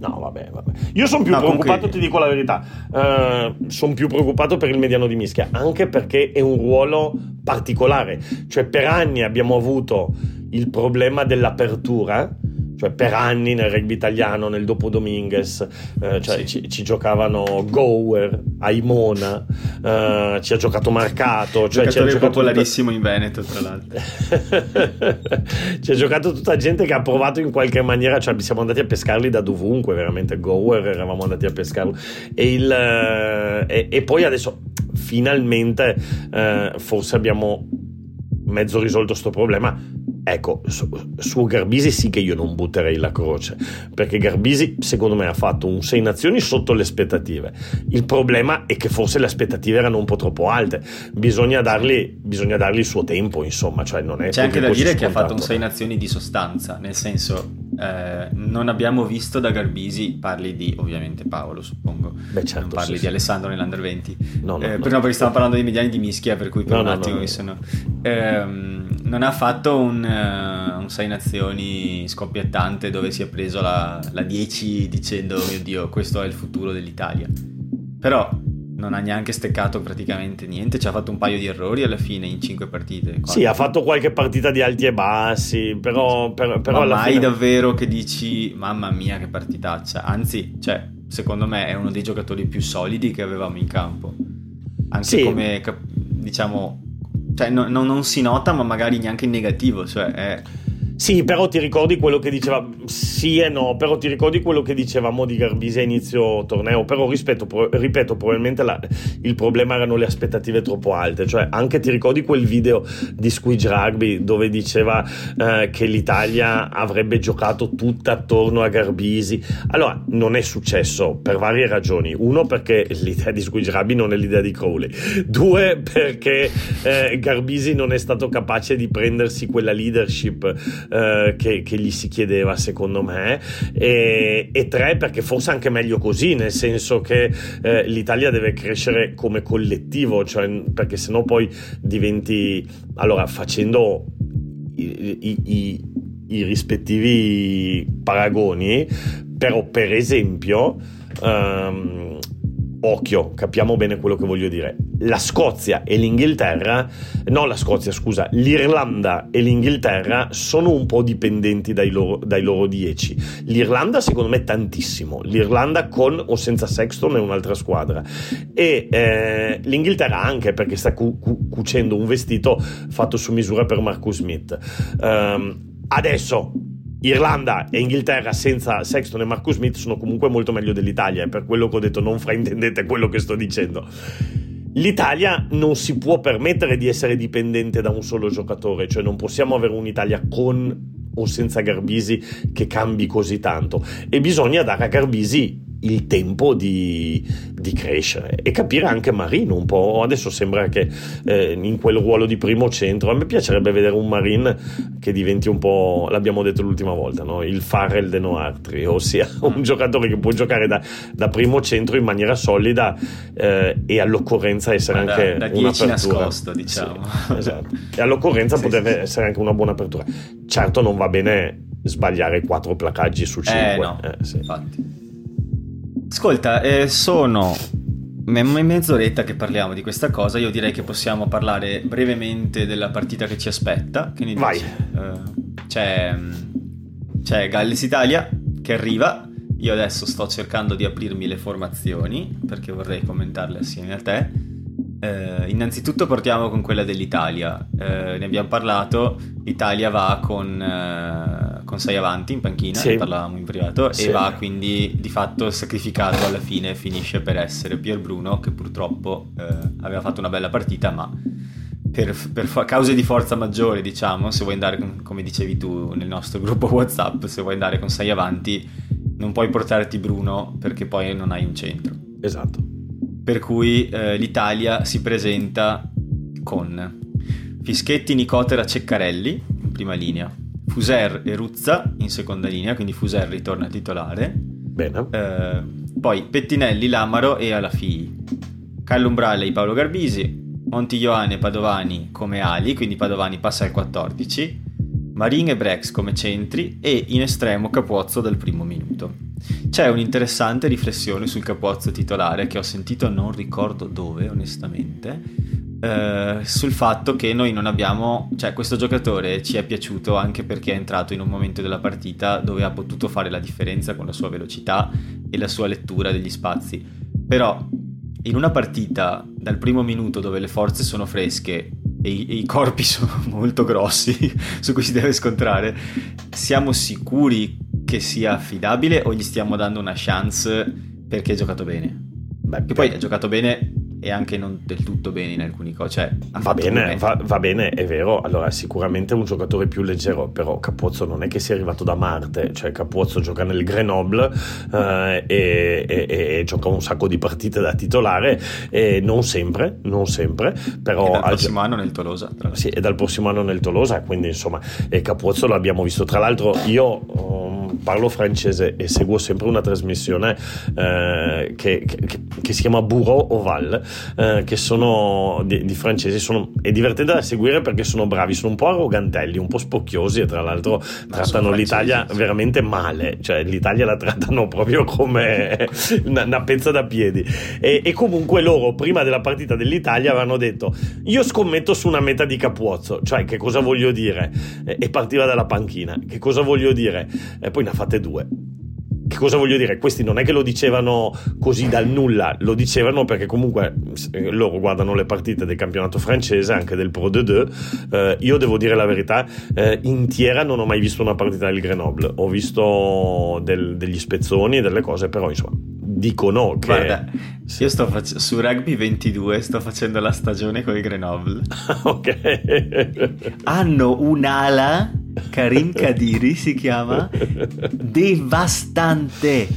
No, vabbè, vabbè. Io sono più no, preoccupato, comunque... ti dico la verità. Uh, sono più preoccupato per il mediano di mischia, anche perché è un ruolo particolare. Cioè, per anni abbiamo avuto il problema dell'apertura cioè per anni nel rugby italiano, nel dopo Dominguez, eh, cioè sì. ci, ci, giocavano Gower, Aimona, eh, ci ha giocato Marcato. Cioè ci ha popolarissimo tutta... in Veneto, tra l'altro. [LAUGHS] ci ha giocato tutta gente che ha provato in qualche maniera, cioè siamo andati a pescarli da dovunque, veramente. Gower eravamo andati a pescarlo. E, il, eh, e, e poi adesso finalmente eh, forse abbiamo mezzo risolto questo problema Ecco, su, su, Garbisi sì che io non butterei la croce, perché Garbisi secondo me ha fatto un 6 nazioni sotto le aspettative. Il problema è che forse le aspettative erano un po' troppo alte, bisogna dargli, bisogna dargli il suo tempo, insomma. Cioè non è C'è anche da dire scontato. che ha fatto un 6 nazioni di sostanza, nel senso eh, non abbiamo visto da Garbisi, parli di ovviamente Paolo suppongo, Beh, certo, non parli sì, di Alessandro nell'Under 20, no, no, eh, no. perché stavamo parlando dei mediani di Mischia per cui per no, un attimo mi sono... Ehm, non ha fatto un, un 6 nazioni scoppiettante dove si è preso la, la 10 dicendo oh mio dio questo è il futuro dell'Italia, però non ha neanche steccato praticamente niente, ci ha fatto un paio di errori alla fine in cinque partite. Quattro. Sì, ha fatto qualche partita di alti e bassi, però, però, però Ma mai fine... davvero che dici mamma mia che partitaccia, anzi, cioè, secondo me è uno dei giocatori più solidi che avevamo in campo. Anche sì. come, diciamo, cioè, no, no, non si nota, ma magari neanche in negativo, cioè è sì, però ti ricordi quello che diceva. Sì e no, però ti ricordi quello che dicevamo di Garbisi a inizio torneo. Però rispetto, ripeto, probabilmente la, il problema erano le aspettative troppo alte. Cioè, anche ti ricordi quel video di Squidge Rugby dove diceva eh, che l'Italia avrebbe giocato tutta attorno a Garbisi. Allora, non è successo per varie ragioni. Uno, perché l'idea di Squidge Rugby non è l'idea di Crowley. Due, perché eh, Garbisi non è stato capace di prendersi quella leadership eh, che, che, gli si chiedeva secondo me e, e, tre perché forse anche meglio così nel senso che eh, l'Italia deve crescere come collettivo cioè, perché sennò poi diventi allora facendo i, i, i, i rispettivi paragoni però per esempio um, occhio, capiamo bene quello che voglio dire. La Scozia e l'Inghilterra, no la Scozia scusa, l'Irlanda e l'Inghilterra sono un po' dipendenti dai loro, dai loro 10. L'Irlanda secondo me tantissimo, l'Irlanda con o senza Sexton è un'altra squadra e eh, l'Inghilterra anche perché sta cu- cu- cucendo un vestito fatto su misura per Marcus Smith. Um, adesso Irlanda e Inghilterra senza Sexton e Marcus Smith sono comunque molto meglio dell'Italia e per quello che ho detto non fraintendete quello che sto dicendo. L'Italia non si può permettere di essere dipendente da un solo giocatore, cioè non possiamo avere un'Italia con o senza Garbisi che cambi così tanto e bisogna dare a Garbisi il tempo di, di, crescere e capire anche Marino un po'. Adesso sembra che eh, in quel ruolo di primo centro a me piacerebbe vedere un Marin che diventi un po', l'abbiamo detto l'ultima volta, no? il Farrell de Noartri, ossia [LAUGHS] un giocatore che può giocare da, da primo centro in maniera solida eh, e all'occorrenza essere da, anche da un'apertura. nascosto, diciamo. Sì, esatto. E all'occorrenza sì, potrebbe sì, essere anche una buona apertura. Certo non va bene sbagliare quattro placaggi su cinque. Eh, no, eh, infatti. Ascolta, eh, sono mezz'oretta che parliamo di questa cosa. Io direi che possiamo parlare brevemente della partita che ci aspetta. Che Vai. Uh, c'è, c'è Galles Italia che arriva. Io adesso sto cercando di aprirmi le formazioni perché vorrei commentarle assieme a te. Uh, innanzitutto partiamo con quella dell'Italia. Uh, ne abbiamo parlato. L'Italia va con con 6 avanti in panchina, sì. parlavamo in privato, sì. e va quindi di fatto sacrificato alla fine, finisce per essere Pier Bruno che purtroppo eh, aveva fatto una bella partita, ma per, per fa- cause di forza maggiore, diciamo, se vuoi andare, con, come dicevi tu nel nostro gruppo WhatsApp, se vuoi andare con 6 avanti, non puoi portarti Bruno perché poi non hai un centro. Esatto. Per cui eh, l'Italia si presenta con Fischetti, Nicotera, Ceccarelli in prima linea, Fuser e Ruzza in seconda linea, quindi Fuser ritorna titolare. Bene. Eh, poi Pettinelli, Lamaro e Alafii. Carlo Umbralla e Paolo Garbisi. Montiglione e Padovani come ali, quindi Padovani passa al 14. Marin e Brex come centri e in estremo Capuozzo dal primo minuto. C'è un'interessante riflessione sul Capuozzo titolare che ho sentito non ricordo dove onestamente, eh, sul fatto che noi non abbiamo, cioè questo giocatore ci è piaciuto anche perché è entrato in un momento della partita dove ha potuto fare la differenza con la sua velocità e la sua lettura degli spazi. Però in una partita dal primo minuto dove le forze sono fresche e i, e i corpi [LAUGHS] sono molto grossi [LAUGHS] su cui si deve scontrare, siamo sicuri che sia affidabile o gli stiamo dando una chance perché ha giocato bene? Beh, che poi ha giocato bene e anche non del tutto bene in alcuni cose. Cioè, va bene, va, va, bene, è vero. Allora, sicuramente è un giocatore più leggero, però Capozzo non è che sia arrivato da Marte, cioè Capozzo gioca nel Grenoble eh, e, e, e, gioca un sacco di partite da titolare, e non sempre, non sempre, però... E dal prossimo anno nel Tolosa. Sì, e dal prossimo anno nel Tolosa, quindi insomma, e Capozzo l'abbiamo visto. Tra l'altro io... Um, parlo francese e seguo sempre una trasmissione eh, che, che, che, si chiama Bureau Oval, eh, che sono di, di francesi, sono, è divertente da seguire perché sono bravi, sono un po' arrogantelli, un po' spocchiosi e tra l'altro Ma trattano l'Italia sì. veramente male, cioè l'Italia la trattano proprio come [LAUGHS] una, una pezza da piedi. E, e comunque loro prima della partita dell'Italia avevano detto io scommetto su una meta di Capuozzo, cioè che cosa voglio dire? E partiva dalla panchina, che cosa voglio dire? E poi ne ha fatte due. Che cosa voglio dire? Questi non è che lo dicevano così dal nulla, lo dicevano perché comunque loro guardano le partite del campionato francese, anche del Pro de 2. Eh, io devo dire la verità, eh, intiera non ho mai visto una partita del Grenoble, ho visto del, degli spezzoni e delle cose, però insomma dicono che... Guarda, io sto fac- su Rugby 22 sto facendo la stagione con il Grenoble. [LAUGHS] ok. Hanno un'ala Karim Kadiri si chiama, [LAUGHS] devastante.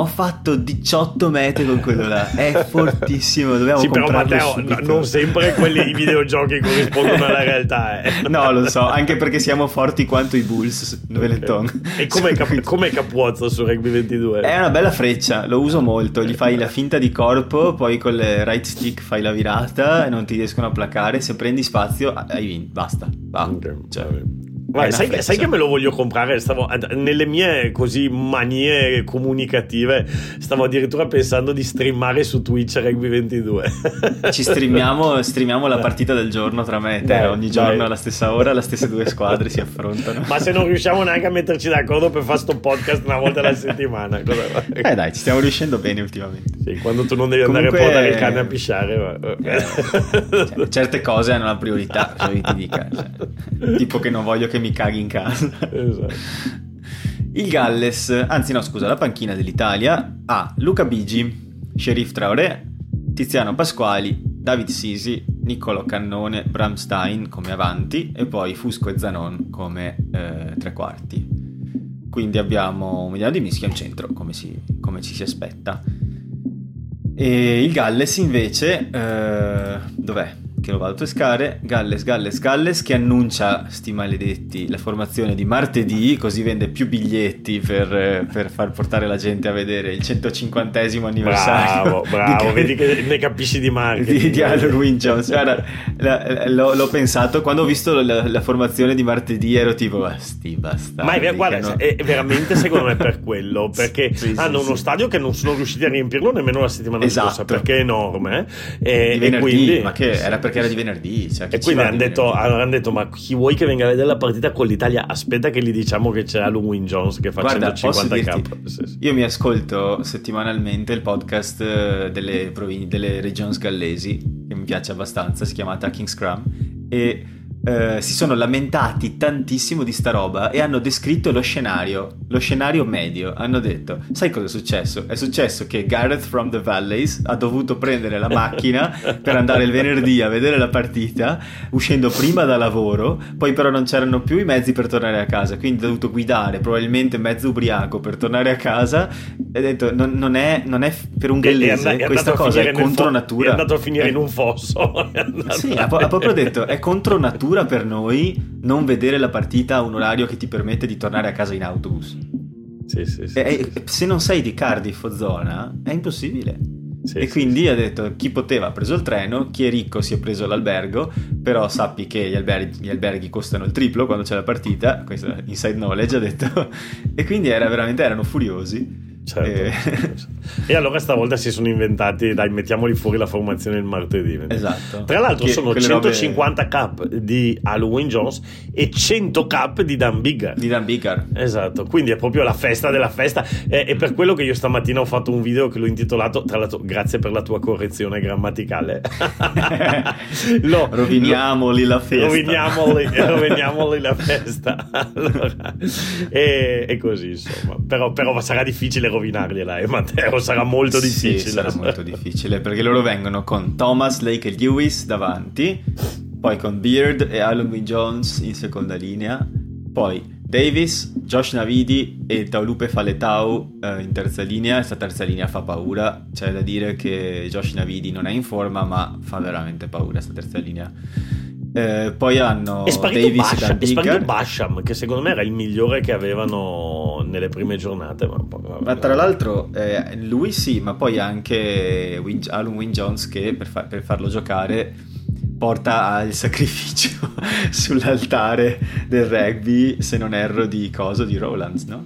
Ho fatto 18 metri con quello là, è [LAUGHS] fortissimo. Dobbiamo sì, però Matteo, no, non sempre quelli i videogiochi corrispondono alla realtà. Eh. [LAUGHS] No, lo so, anche perché siamo forti quanto i Bulls Benetton. Okay. E come [LAUGHS] cap- com'è Capuozzo su Rugby 22? È una bella freccia, lo uso molto. Gli fai la finta di corpo, poi con le right stick fai la virata e non ti riescono a placare. Se prendi spazio, hai vinto, basta. Va. Okay. Cioè, Vai, sai, che, sai, che, me lo voglio comprare? Stavo, nelle mie così manie comunicative, stavo addirittura pensando di streamare su Twitch Rugby 22. [LAUGHS] Ci streamiamo, streamiamo la partita del giorno tra me e te. Dai, Ogni giorno dai. alla stessa ora, le stesse due squadre si [LAUGHS] affrontano. Ma se non riusciamo neanche a metterci d'accordo per fare sto podcast una volta alla settimana, cosa Eh dai, ci stiamo riuscendo bene ultimamente. Sì, quando tu non devi Comunque, andare a portare il cane a pisciare. Ma... Eh, cioè, certe cose hanno la priorità, se ti dica. Cioè, tipo che non voglio che mi caghi in casa. Esatto. Il Galles, anzi no scusa, la panchina dell'Italia ha Luca Bigi, Sheriff Traoré, Tiziano Pasquali, David Sisi, Niccolo Cannone, Bram Stein come avanti e poi Fusco e Zanon come eh, tre quarti. Quindi abbiamo un milione di mischia in centro, come, si, come, ci si aspetta. E il Galles invece, eh, dov'è? Che lo vado a pescare, Galles, Galles, Galles, che annuncia, sti maledetti, la formazione di martedì, così vende più biglietti per, per far portare la gente a vedere il 150 anniversario. Bravo, bravo, di, vedi che ne capisci di marketing. Di, di Halloween Jones. Guarda, la, l'ho, l'ho, pensato, quando ho visto la, la, formazione di martedì ero tipo, ah, sti bastardi. Ma è, guarda, hanno... è veramente secondo me per quello, [LAUGHS] perché sì, hanno sì, uno sì. stadio che non sono riusciti a riempirlo nemmeno la settimana esatto. scorsa, perché è enorme. E, e quindi... Ma che era per perché era di venerdì. Cioè, e quindi hanno detto, hanno detto, ma chi vuoi che venga a vedere la partita con l'Italia? Aspetta che gli diciamo che c'è Halloween Jones che fa Guarda, 150k. Sì, sì. Io mi ascolto settimanalmente il podcast eh, delle, provin- delle regions gallesi, che mi piace abbastanza, si chiama Attacking Scrum, e eh, si sono lamentati tantissimo di sta roba e hanno descritto lo scenario, lo scenario medio. Hanno detto: Sai cosa è successo? È successo che Gareth from the Valleys ha dovuto prendere la macchina [LAUGHS] per andare il venerdì a vedere la partita, uscendo prima da lavoro, poi però non c'erano più i mezzi per tornare a casa, quindi ha dovuto guidare, probabilmente mezzo ubriaco per tornare a casa. E ha detto: Non, non, è, non è, per un gallese, è questa cosa è contro fo- natura. È andato a finire è... in un fosso. [LAUGHS] Sì, ha, ha proprio detto: È contro natura tortura per noi non vedere la partita a un orario che ti permette di tornare a casa in autobus. Sì, sì, sì, e, sì. Se non sei di Cardiff o zona, è impossibile. E quindi ha detto chi poteva ha preso il treno, chi è ricco si è preso l'albergo, però sappi che gli alberghi, gli alberghi costano il triplo quando c'è la partita, questo inside knowledge ha detto, [LAUGHS] e quindi era veramente, erano furiosi. Certo, e... Certo. e... allora stavolta si sono inventati, dai, mettiamoli fuori la formazione il martedì. Esatto. Tra l'altro che, sono 150 robe... cap di Halloween Jones e 100 cap di Dan Biggar. Di Dan Biggar. Esatto, quindi è proprio la festa della festa. E, e per quello che io stamattina ho fatto un video che l'ho intitolato, tra l'altro, grazie per la tua correzione grammaticale. [LAUGHS] lo, roviniamoli la festa. Roviniamoli, [LAUGHS] roviniamoli la festa. [LAUGHS] Allora, e, e, così, insomma. Però, però sarà difficile rovinare rovinargliela, eh, Matteo, sarà molto difficile. Sì, sarà molto difficile perché loro vengono con Thomas, Lake e Lewis davanti, poi con Beard e Alan Wynne Jones in seconda linea, poi Davis, Josh Navidi e Taulupe Faletau eh, in terza linea. Questa terza linea fa paura. C'è da dire che Josh Navidi non è in forma, ma fa veramente paura questa terza linea. Eh, poi hanno è sparito, Davis Basham, e è sparito Basham, che secondo me era il migliore che avevano nelle prime giornate. Ma, ma tra l'altro, eh, lui sì, ma poi anche Win- Alan Wynne Jones che per, fa- per farlo giocare porta al [LAUGHS] sacrificio sull'altare del rugby, se non erro, di coso di Rowlands, no?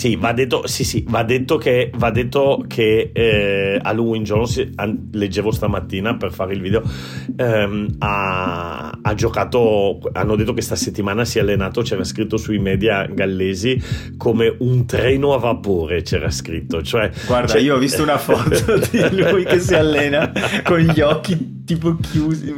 Sì, va detto, sì, sì, va detto che, va detto che eh, Halloween Jones, leggevo stamattina per fare il video, ehm, ha, ha, giocato, hanno detto che sta settimana si è allenato, c'era scritto sui media gallesi come un treno a vapore, c'era scritto. Cioè, Guarda, cioè... io ho visto una foto [LAUGHS] di lui che si allena con gli occhi tipo chiusi,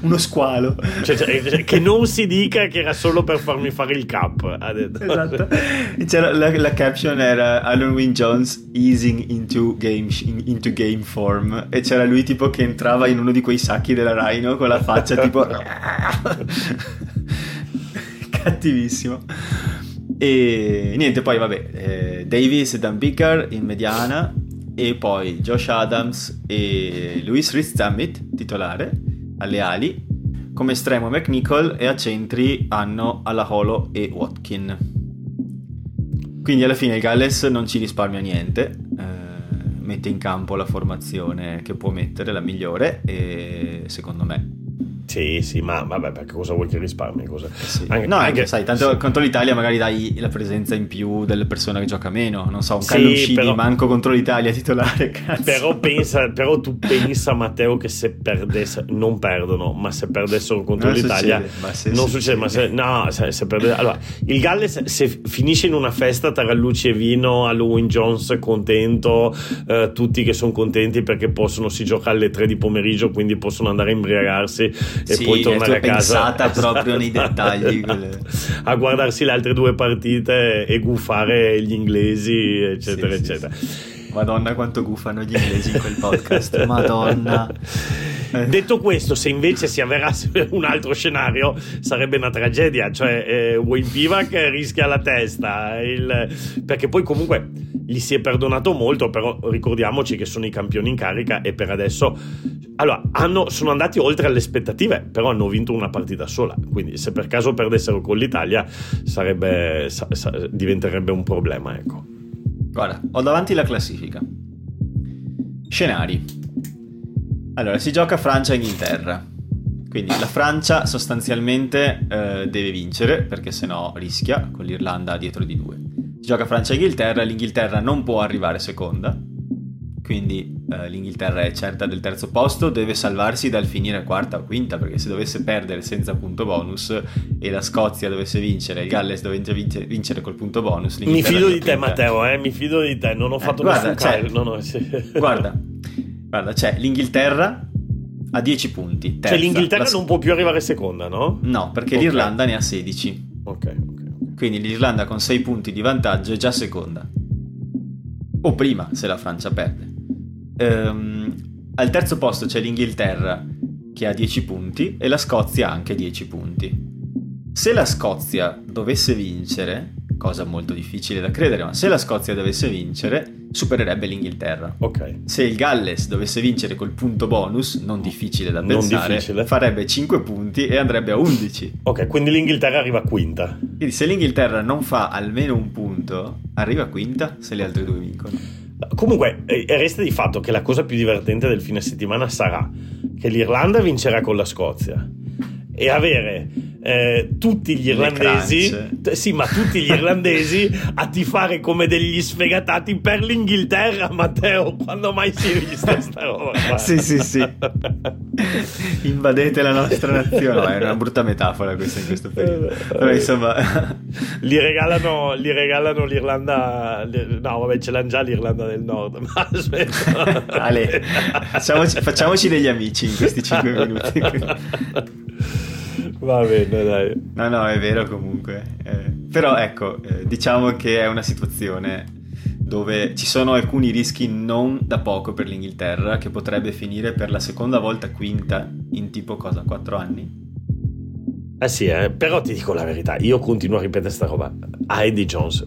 uno squalo. Cioè, cioè, che non si dica che era solo per farmi fare il cap. Ha detto. Esatto. [LAUGHS] La, la, caption era Alan Wynne Jones easing into game, into game form e c'era lui tipo che entrava in uno di quei sacchi della Rhino con la faccia tipo... [LAUGHS] Cattivissimo. E niente, poi vabbè, eh, Davis e Dan Bicker in mediana e poi Josh Adams e Luis Rizzammit, titolare, alle ali. Come estremo McNichol e a centri hanno Alaholo e Watkin. Quindi alla fine il Galles non ci risparmia niente, eh, mette in campo la formazione che può mettere, la migliore, e secondo me sì, sì, ma vabbè, perché cosa vuoi che risparmi? Cosa... Sì. Anche, no, anche, sai, tanto sì. contro l'Italia magari dai la presenza in più delle persone che gioca meno, non so, un sì, però... manco contro l'Italia titolare, cazzo. Però, pensa, però tu pensa, Matteo, che se perdesse, non perdono, ma se perdessero contro non l'Italia, succede, non succede, ma se, no, se, se perdesse... Allora, il Galles se finisce in una festa tra luci e vino, Halloween Jones contento, eh, tutti che sono contenti perché possono, si gioca alle 3 di pomeriggio, quindi possono andare a imbriagarsi e sì, poi tornare a casa. pensata proprio nei [LAUGHS] dettagli a guardarsi le altre due partite e gufare gli inglesi eccetera sì, eccetera. sì, Madonna quanto gufano gli inglesi in quel podcast [LAUGHS] Madonna Detto questo, se invece si avverasse un altro scenario, sarebbe una tragedia. Cioè, eh, Wayne Pivac rischia la testa. Il... Perché poi, comunque, gli si è perdonato molto. Però ricordiamoci che sono i campioni in carica e per adesso allora, hanno, sono andati oltre alle aspettative, però hanno vinto una partita sola. Quindi, se per caso perdessero con l'Italia, sarebbe, sa, sa, diventerebbe un problema. Ecco. Guarda, ho davanti la classifica. Scenari. Allora, si gioca Francia-Inghilterra. Quindi la Francia sostanzialmente eh, deve vincere, perché sennò rischia con l'Irlanda dietro di due. Si gioca Francia-Inghilterra, l'Inghilterra non può arrivare seconda, quindi eh, l'Inghilterra è certa del terzo posto, deve salvarsi dal finire quarta o quinta, perché se dovesse perdere senza punto bonus e la Scozia dovesse vincere, il Galles dovesse vincere col punto bonus. Mi fido di te, Matteo, eh? mi fido di te, non ho fatto eh, guarda, c'è, no, no, sì. [LAUGHS] guarda, guarda, c'è l'Inghilterra a 10 punti. Cioè, terza, cioè l'Inghilterra la... non può più arrivare seconda, no? No, perché okay. l'Irlanda ne ha 16. Ok, ok. Quindi l'Irlanda con 6 punti di vantaggio è già seconda. O prima se la Francia perde. Ehm, al terzo posto c'è l'Inghilterra che ha 10 punti e la Scozia anche 10 punti. Se la Scozia dovesse vincere, cosa molto difficile da credere, ma se la Scozia dovesse vincere, supererebbe l'Inghilterra. Ok. Se il Galles dovesse vincere col punto bonus, non difficile da non pensare, difficile. farebbe 5 punti e andrebbe a 11. Ok, quindi l'Inghilterra arriva a quinta. Quindi se l'Inghilterra non fa almeno un punto, arriva a quinta se le altre due vincono. Comunque, eh, resta di fatto che la cosa più divertente del fine settimana sarà che l'Irlanda vincerà con la Scozia. E avere eh, tutti gli irlandesi, t- sì, ma tutti gli irlandesi a tifare come degli sfegatati per l'Inghilterra, Matteo. Quando mai si è vista sta roba? [LAUGHS] sì, sì, sì. Invadete la nostra nazione. No, è una brutta metafora questa in questo periodo. Però insomma, [LAUGHS] gli regalano, gli regalano l'Irlanda. No, vabbè, ce l'hanno già l'Irlanda del Nord. [LAUGHS] Ma aspetta, Ale, facciamoci, facciamoci degli amici in questi 5 minuti. [LAUGHS] Va bene, dai. No, no, è vero comunque. Eh, però ecco, eh, diciamo che è una situazione dove ci sono alcuni rischi non da poco per l'Inghilterra che potrebbe finire per la seconda volta quinta in tipo cosa, quattro anni? Eh sì, eh, però ti dico la verità, io continuo a ripetere questa roba. A Eddie Jones,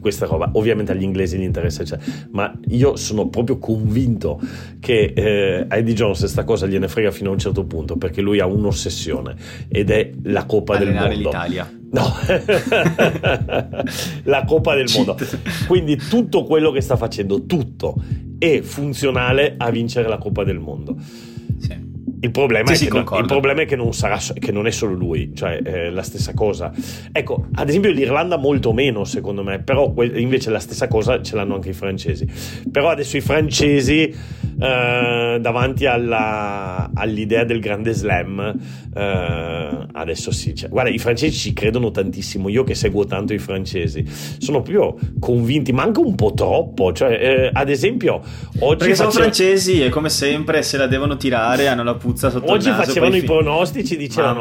questa roba, ovviamente agli inglesi gli interessa, cioè, ma io sono proprio convinto che eh, a Eddie Jones questa cosa gliene frega fino a un certo punto, perché lui ha un'ossessione ed è la Coppa Allenare del Mondo. l'Italia. No, [LAUGHS] la Coppa del Mondo. Quindi tutto quello che sta facendo, tutto, è funzionale a vincere la Coppa del Mondo. Il problema, Sì, è sì, che, no- concordo. il problema è che non, sarà, che non è solo lui, cioè è la stessa cosa. Ecco, ad esempio l'Irlanda molto meno secondo me, però que- invece la stessa cosa ce l'hanno anche i francesi. Però adesso i francesi eh, davanti alla- all'idea del grande slam, eh, adesso sì, cioè, guarda i francesi ci credono tantissimo, io che seguo tanto i francesi, sono proprio convinti, ma anche un po' troppo, cioè eh, ad esempio oggi... Perché sono faceva- francesi e come sempre se la devono tirare hanno la puzza sotto Oggi il naso. facevano poi i pronostici, dicevano.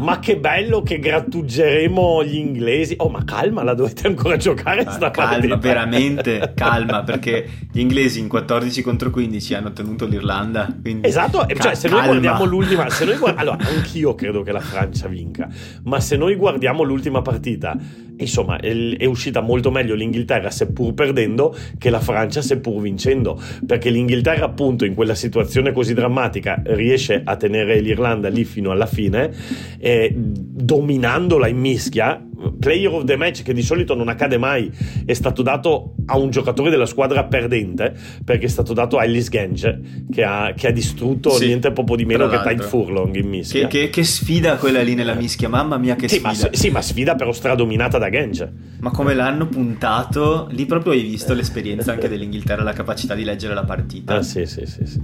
Ma che bello che grattugeremo gli inglesi. Oh, ma calma, la dovete ancora giocare Ah, sta calma, partita. veramente [LAUGHS] calma, perché gli inglesi in 14 contro 15 hanno tenuto l'Irlanda. Esatto, e ca- cioè se noi calma. guardiamo l'ultima, se noi guard- [LAUGHS] allora anch'io credo che la Francia vinca, ma se noi guardiamo l'ultima partita, insomma è, uscita molto meglio l'Inghilterra seppur perdendo che la Francia seppur vincendo, perché l'Inghilterra appunto in quella situazione così drammatica riesce a tenere l'Irlanda lì fino alla fine, eh, dominandola in mischia. Player of the match che di solito non accade mai è stato dato a un giocatore della squadra perdente perché è stato dato a Ellis Genge che ha, che ha distrutto Sì, niente poco di meno che Tide. Furlong in mischia. Che, che- che sfida quella lì nella mischia, mamma mia che sì, sfida. ma, sì, ma sfida però stradominata da Genge. Ma come l'hanno puntato, lì proprio hai visto l'esperienza anche dell'Inghilterra, la capacità di leggere la partita. Ah, sì, sì, sì, sì.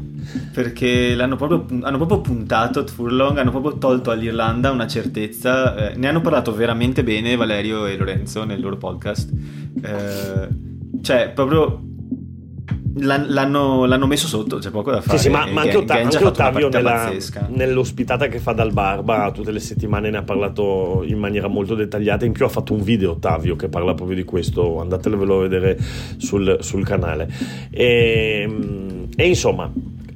Perché l'hanno proprio, hanno proprio puntato Furlong, hanno proprio tolto all'Irlanda una certezza. eh, ne hanno parlato veramente bene Valerio e Lorenzo nel loro podcast. Eh, cioè, proprio l'hanno, l'hanno messo sotto, c'è poco da Sì, fare. sì, ma, E ma anche, Otta- anche Ottavio nella- nell'ospitata che fa dal Barba tutte le settimane ne ha parlato in maniera molto dettagliata. In più ha fatto un video Ottavio che parla proprio di questo, andatevelo a vedere sul, sul canale. E, e insomma,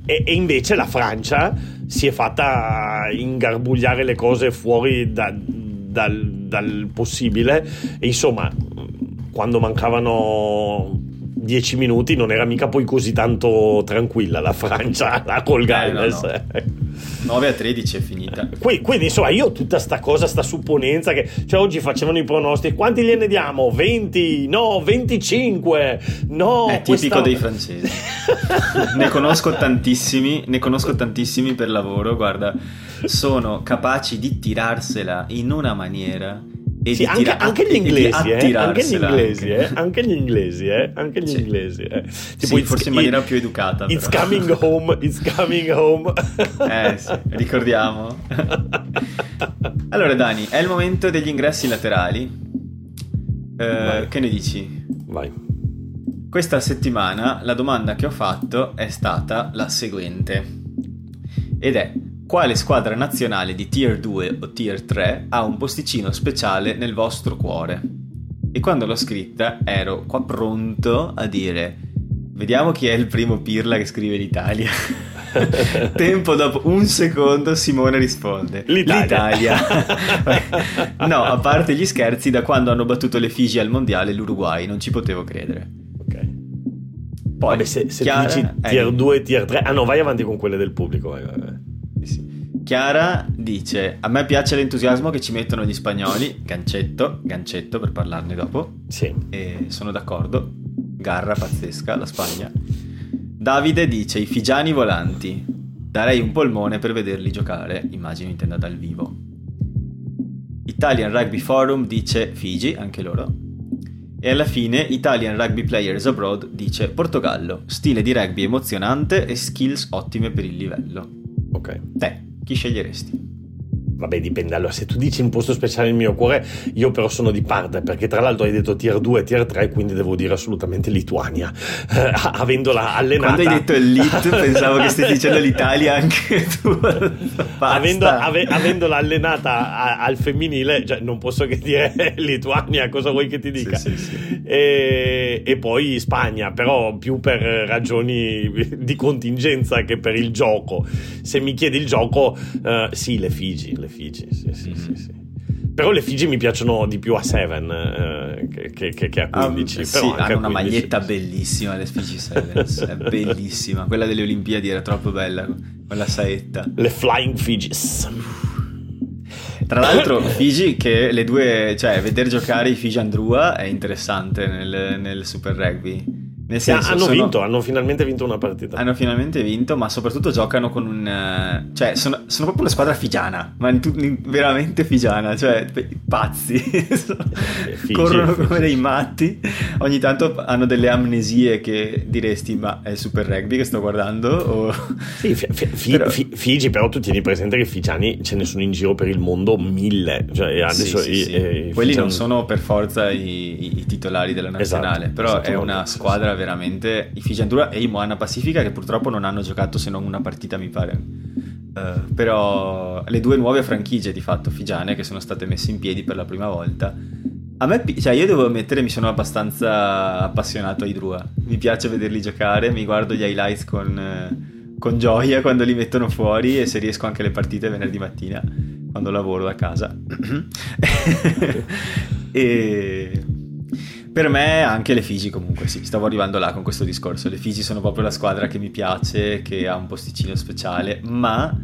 e, e invece la Francia si è fatta ingarbugliare le cose fuori da- dal, dal possibile. E insomma, quando mancavano 10 minuti non era mica poi così tanto tranquilla la Francia [LAUGHS] col Eh, no, Galles. no. 9 a 13 è finita. Qui- Quindi, insomma, io tutta sta cosa, sta supponenza che cioè, oggi facevano i pronostici, quanti gliene diamo? 20? No, 25? No, È tipico questa- dei francesi. [LAUGHS] ne conosco tantissimi, ne conosco tantissimi per lavoro, guarda, sono capaci di tirarsela in una maniera e Sì, anche, tira- anche gli inglesi, eh, anche gli inglesi, anche. eh, anche gli inglesi, eh, anche gli Sì. inglesi. eh. Sì, it's- forse in maniera più educata. It's però. coming home, it's coming home. [LAUGHS] Eh sì, ricordiamo. [LAUGHS] allora Dani, è il momento degli ingressi laterali. Eh, che ne dici? Vai. Questa settimana la domanda che ho fatto è stata la seguente. Ed è quale squadra nazionale di Tier 2 o Tier 3 ha un posticino speciale nel vostro cuore? E quando l'ho scritta ero qua pronto a dire vediamo chi è il primo pirla che scrive l'Italia. [LAUGHS] Tempo dopo un secondo Simone risponde L'Italia. L'Italia. [LAUGHS] no, a parte gli scherzi, da quando hanno battuto le Figi al mondiale l'Uruguay, non ci potevo credere. Ok. Poi, Vabbè, se, se Chiara- dici eh, tier 2, tier 3, ah no, vai avanti con quelle del pubblico. vai, vai, vai. Chiara dice: A me piace l'entusiasmo che ci mettono gli spagnoli. Gancetto, gancetto per parlarne dopo. Sì. E sono d'accordo. Garra pazzesca, la Spagna. Davide dice: I figiani volanti. Darei un polmone per vederli giocare. Immagino intenda dal vivo. Italian Rugby Forum dice Figi, anche loro. E alla fine Italian Rugby Players Abroad dice Portogallo, stile di rugby emozionante e skills ottime per il livello. Ok. Te, chi sceglieresti? Vabbè, dipende. Allora, se tu dici un posto speciale nel mio cuore, io però sono di parte, perché tra l'altro hai detto tier 2 e tier 3, quindi devo dire assolutamente Lituania, eh, avendola allenata. Quando hai detto elite, [LAUGHS] pensavo che stai dicendo l'Italia anche tu. Avendo, ave, avendola allenata a, al femminile, cioè, non posso che dire [LAUGHS] Lituania, cosa vuoi che ti dica? Sì, sì, sì. E, e, poi Spagna, però più per ragioni di contingenza che per il gioco. Se mi chiedi il gioco, uh, sì, le Figi le Figi, sì, sì, mm-hmm. sì, sì. Però le Figi mi piacciono di più a 7 eh, che, che, che, a 15. Um, sì, hanno una 15, maglietta sì. bellissima, le Figi 7, è bellissima. Quella delle Olimpiadi era troppo bella, quella saetta. Le Flying Figis. Tra l'altro, Figi, che le due, cioè, vedere giocare i Figi Andrua è interessante nel, nel Super Rugby nel senso, hanno sono... vinto, hanno finalmente vinto una partita. Hanno finalmente vinto, ma soprattutto giocano con un. Eh, cioè, sono, sono proprio una squadra figiana, ma in tu, in, veramente figiana, cioè pazzi. [LAUGHS] Figi, Corrono Figi. come dei matti. Ogni tanto hanno delle amnesie che diresti, ma è Super Rugby che sto guardando? O... Sì, fi, fi, però... Fi, Figi, però tu tieni presente che figiani ce ne sono in giro per il mondo mille. Cioè, adesso sì, sì, i, sì. Eh, Quelli figiani... non sono per forza i, i, i titolari della nazionale, esatto, però è una squadra veramente i Fiji Endura e i Moana Pacifica che purtroppo non hanno giocato se non una partita mi pare. Uh, però le due nuove franchigie di fatto figiane che sono state messe in piedi per la prima volta a me, cioè io devo ammettere mi sono abbastanza appassionato ai Drua. Mi piace vederli giocare mi guardo gli highlights con, con gioia quando li mettono fuori e se riesco anche le partite venerdì mattina quando lavoro da casa. [COUGHS] E per me anche le Figi comunque sì, stavo arrivando là con questo discorso. Le Figi sono proprio la squadra che mi piace, che ha un posticino speciale, ma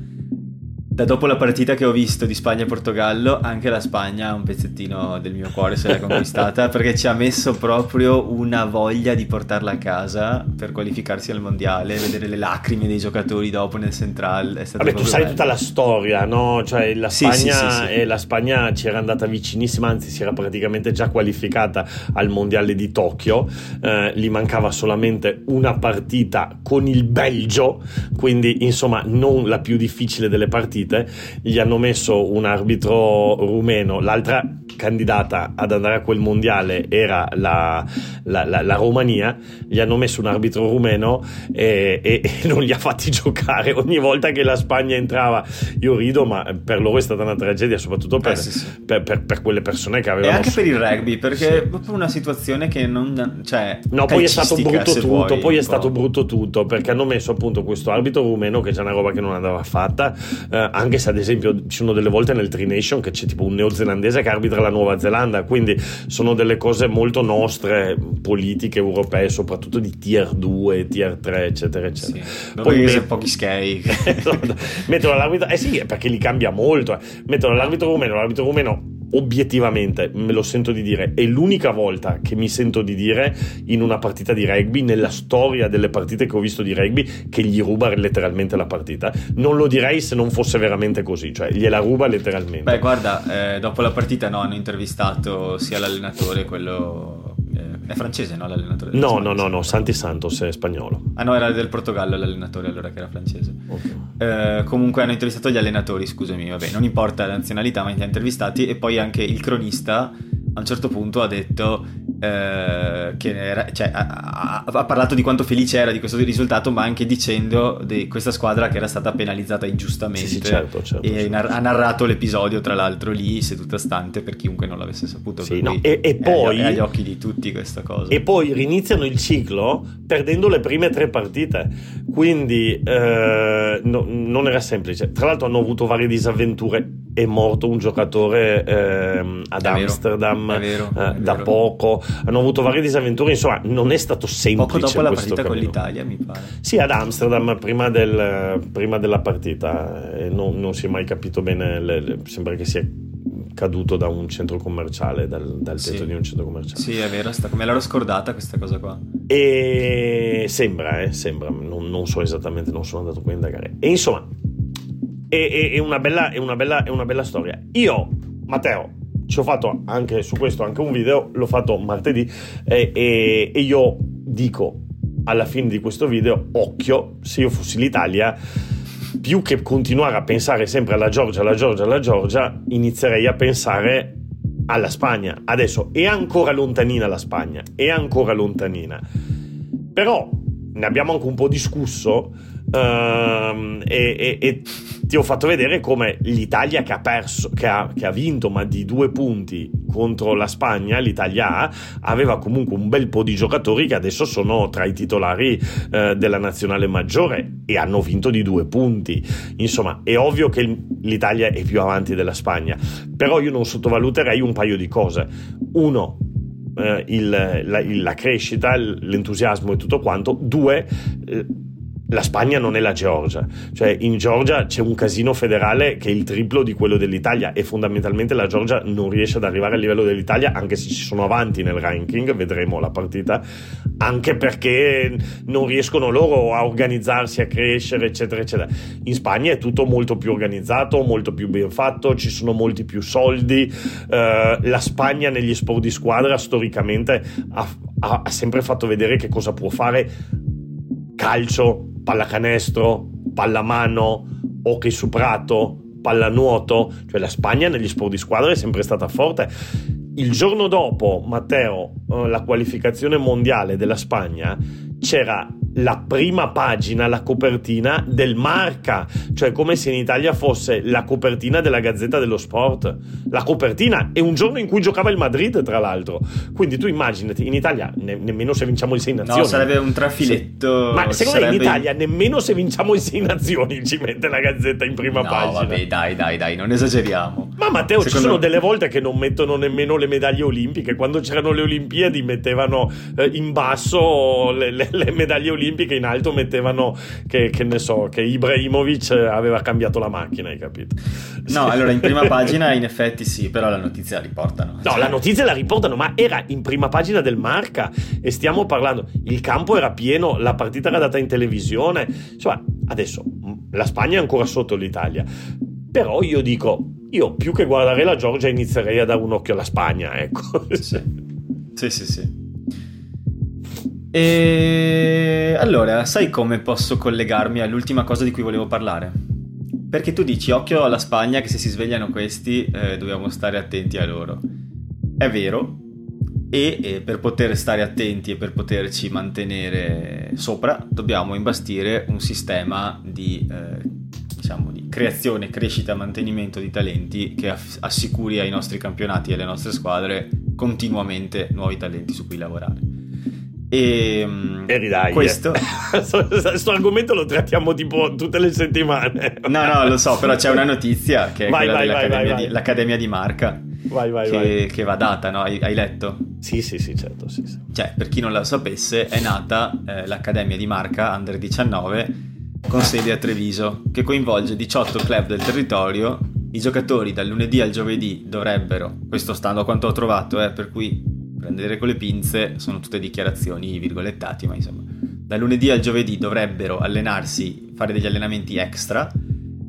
da dopo la partita che ho visto di Spagna e Portogallo, anche la Spagna un pezzettino del mio cuore se l'è [LAUGHS] conquistata perché ci ha messo proprio una voglia di portarla a casa per qualificarsi al mondiale, vedere le lacrime dei giocatori dopo nel Central. È Vabbè, tu sai bello. tutta la storia, no? Cioè la Spagna, sì, sì, sì, e la Spagna c'era andata vicinissima, anzi si era praticamente già qualificata al mondiale di Tokyo, eh, gli mancava solamente una partita con il Belgio, quindi insomma non la più difficile delle partite partite, gli hanno messo un arbitro rumeno, l'altra candidata ad andare a quel mondiale era la, la, la, la Romania, gli hanno messo un arbitro rumeno e, e, e, [LAUGHS] non li ha fatti giocare ogni volta che la Spagna entrava. Io rido, ma per loro è stata una tragedia, soprattutto per, eh, sì, sì. per, per, per quelle persone che avevano. E anche per il rugby, perché sì. è proprio una situazione che non. Cioè, no, poi è stato brutto tutto. Vuoi, poi è stato brutto tutto perché hanno messo appunto questo arbitro rumeno che è già una roba che non andava fatta. Eh, anche se ad esempio ci sono delle volte nel Tri Nation che c'è tipo un neozelandese che arbitra la Nuova Zelanda, quindi sono delle cose molto nostre, politiche europee, soprattutto di tier 2, tier 3, eccetera, eccetera. Sì, Poi met- pochi skei. [LAUGHS] mettono l'arbitro, eh sì, perché li cambia molto. Eh. Mettono l'arbitro rumeno, l'arbitro rumeno obiettivamente, me lo sento di dire, è l'unica volta che mi sento di dire in una partita di rugby, nella storia delle partite che ho visto di rugby, che gli ruba letteralmente la partita. Non lo direi se non fosse veramente così, cioè gliela ruba letteralmente. Beh, guarda, eh, dopo la partita no, hanno intervistato sia l'allenatore, quello è francese, no? L'allenatore? No, no, no, no, Santi Santos è spagnolo. Ah, no, era del Portogallo l'allenatore, allora che era francese. Okay. Eh, comunque hanno intervistato gli allenatori, scusami, vabbè, non importa la nazionalità, ma li ha intervistati. E poi anche il cronista a un certo punto ha detto eh, che era, cioè, ha, ha, parlato di quanto felice era di questo risultato, ma anche dicendo di questa squadra che era stata penalizzata ingiustamente. Sì, sì, certo, certo, e certo. ha narrato l'episodio, tra l'altro, lì seduta stante per chiunque non l'avesse saputo. Sì, no. e, e, poi è agli occhi di tutti questa cosa. E poi riniziano il ciclo perdendo le prime tre partite. Quindi eh, no, non era semplice. Tra l'altro hanno avuto varie disavventure. È morto un giocatore eh, ad è Amsterdam vero, vero, eh, da poco. Hanno avuto varie disavventure. Insomma, non è stato semplice. Poco dopo la partita cammino. con l'Italia, mi pare. Sì, ad Amsterdam prima, del, prima della partita. Non, non, si è mai capito bene. Le, le, sembra che sia caduto da un centro commerciale, dal, dal tetto sì. di un centro commerciale. Sì, è vero, sta, me l'ero scordata questa cosa qua. E sembra, eh, sembra, non, non, so esattamente, non sono andato qui a indagare. E insomma, è, è, una bella, è, una bella, è una bella storia. Io, Matteo, ci ho fatto anche su questo anche un video, l'ho fatto martedì e, e, e io dico alla fine di questo video, occhio, se io fossi l'Italia più che continuare a pensare sempre alla Georgia, alla Georgia, alla Georgia, inizierei a pensare alla Spagna. Adesso è ancora lontanina la Spagna, è ancora lontanina. Però ne abbiamo anche un po' discusso Uh, e, e, e, ti ho fatto vedere come l'Italia che ha perso, che ha, che ha, vinto ma di due punti contro la Spagna, l'Italia A, aveva comunque un bel po' di giocatori che adesso sono tra i titolari uh, della nazionale maggiore e hanno vinto di due punti. Insomma, è ovvio che l'Italia è più avanti della Spagna, però io non sottovaluterei un paio di cose. Uno, uh, il, la, la, crescita, l'entusiasmo e tutto quanto. Due, eh, la Spagna non è la Georgia, cioè in Georgia c'è un casino federale che è il triplo di quello dell'Italia e fondamentalmente la Georgia non riesce ad arrivare al livello dell'Italia anche se ci sono avanti nel ranking, vedremo la partita, anche perché non riescono loro a organizzarsi, a crescere, eccetera, eccetera. In Spagna è tutto molto più organizzato, molto più ben fatto, ci sono molti più soldi, eh, la Spagna negli sport di squadra storicamente ha, ha, ha sempre fatto vedere che cosa può fare calcio pallacanestro, pallamano, hockey su prato, pallanuoto, cioè la Spagna negli sport di squadra è sempre stata forte. Il giorno dopo, Matteo, eh, la qualificazione mondiale della Spagna, c'era la prima pagina, la copertina del Marca, cioè come se in Italia fosse la copertina della Gazzetta dello Sport. La copertina è un giorno in cui giocava il Madrid, tra l'altro. Quindi tu immaginati, in Italia ne- nemmeno se vinciamo il 6 nazioni. No, sarebbe un trafiletto. Sì. Ma secondo sarebbe... me in Italia nemmeno se vinciamo il 6 nazioni ci mette la Gazzetta in prima no, pagina. vabbè, dai, dai, dai, non esageriamo. Ma Matteo, secondo... ci sono delle volte che non mettono nemmeno le medaglie olimpiche. Quando c'erano le Olimpiadi mettevano eh, in basso le, le, le medaglie olimpiche, in alto mettevano che, che, ne so, che Ibrahimovic aveva cambiato la macchina, hai capito? No, sì. allora in prima [LAUGHS] pagina in effetti sì, però la notizia la riportano. No, la notizia la riportano, ma era in prima pagina del Marca e stiamo parlando, il campo era pieno, la partita era data in televisione, insomma, adesso la Spagna è ancora sotto l'Italia. Però io dico, io più che guardare la Georgia inizierei a dare un occhio alla Spagna, ecco. Sì, sì, sì. sì. E allora, sai come posso collegarmi all'ultima cosa di cui volevo parlare? Perché tu dici occhio alla Spagna che se si svegliano questi eh, dobbiamo stare attenti a loro. È vero, e, e per poter stare attenti e per poterci mantenere sopra dobbiamo imbastire un sistema di, eh, diciamo, di creazione, crescita, mantenimento di talenti che assicuri ai nostri campionati e alle nostre squadre continuamente nuovi talenti su cui lavorare. E, mm, e ridai. Questo... [LAUGHS] Questo argomento lo trattiamo tipo tutte le settimane. no, no, lo so, però c'è una notizia che è vai, quella vai, dell'Accademia vai, di, l'Accademia di Marca. Vai, vai, che, vai. che va data, no? Hai, hai, letto? Sì, sì, sì, certo. Sì, sì. Cioè, per chi non la sapesse, è nata eh, l'Accademia di Marca Under 19 con sede a Treviso, che coinvolge 18 club del territorio. I giocatori dal lunedì al giovedì dovrebbero, questo stando a quanto ho trovato, eh, per cui prendere con le pinze, sono tutte dichiarazioni virgolettati, ma insomma, dal lunedì al giovedì dovrebbero allenarsi, fare degli allenamenti extra,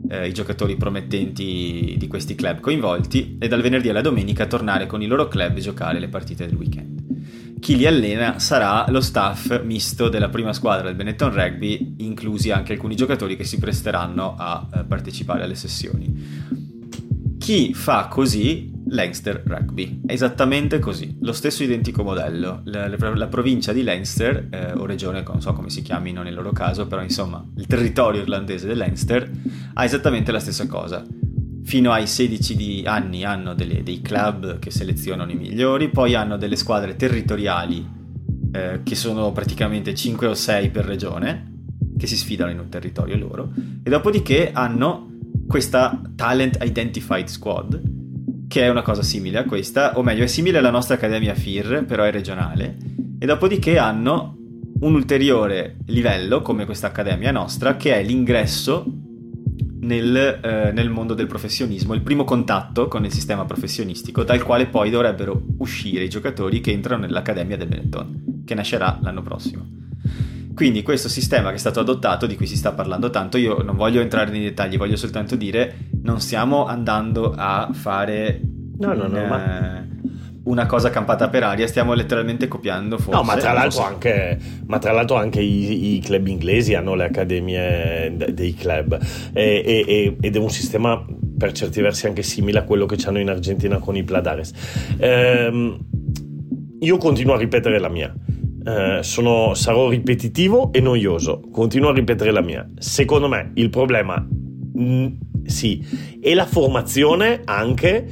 eh, i giocatori promettenti di questi club coinvolti, e dal venerdì alla domenica tornare con i loro club e giocare le partite del weekend. Chi li allena sarà lo staff misto della prima squadra del Benetton Rugby, inclusi anche alcuni giocatori che si presteranno a eh, partecipare alle sessioni. Chi fa così Leinster Rugby. È esattamente così, lo stesso identico modello. La, la, la provincia di Leinster, eh, o regione, non so come si chiamino nel loro caso, però insomma il territorio irlandese del Leinster ha esattamente la stessa cosa. Fino ai 16 anni hanno delle, dei club che selezionano i migliori, poi hanno delle squadre territoriali eh, che sono praticamente 5 o 6 per regione, che si sfidano in un territorio loro, e dopodiché hanno questa Talent Identified Squad, che è una cosa simile a questa, o meglio è simile alla nostra Accademia FIR, però è regionale, e dopodiché hanno un ulteriore livello, come questa Accademia nostra, che è l'ingresso nel, eh, nel, mondo del professionismo, il primo contatto con il sistema professionistico, dal quale poi dovrebbero uscire i giocatori che entrano nell'Accademia del Benetton, che nascerà l'anno prossimo. Quindi questo sistema che è stato adottato, di cui si sta parlando tanto, io non voglio entrare nei dettagli, voglio soltanto dire, non stiamo andando a fare... No, no, no, ma... una cosa campata per aria, stiamo letteralmente copiando forse. No, ma tra l'altro, so. anche, ma tra l'altro anche i, i, club inglesi hanno le accademie dei club e, e, ed è un sistema per certi versi anche simile a quello che hanno in Argentina con i Pladares. Ehm, io continuo a ripetere la mia. Eh, sono, sarò ripetitivo e noioso. Continuo a ripetere la mia. Secondo me il problema, mh, mm, sì, è la formazione anche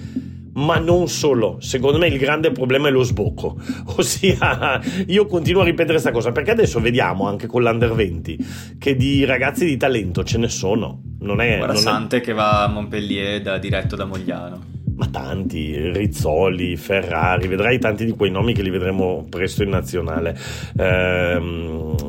ma non solo. Secondo me il grande problema è lo sbocco. [LAUGHS] Ossia, io continuo a ripetere questa cosa perché adesso vediamo anche con l'Under 20 che di ragazzi di talento ce ne sono. Non è. Guarda non Sante è... che va a Montpellier da, diretto da Mogliano. Ma tanti, Rizzoli, Ferrari, vedrai tanti di quei nomi che li vedremo presto in nazionale. Ehm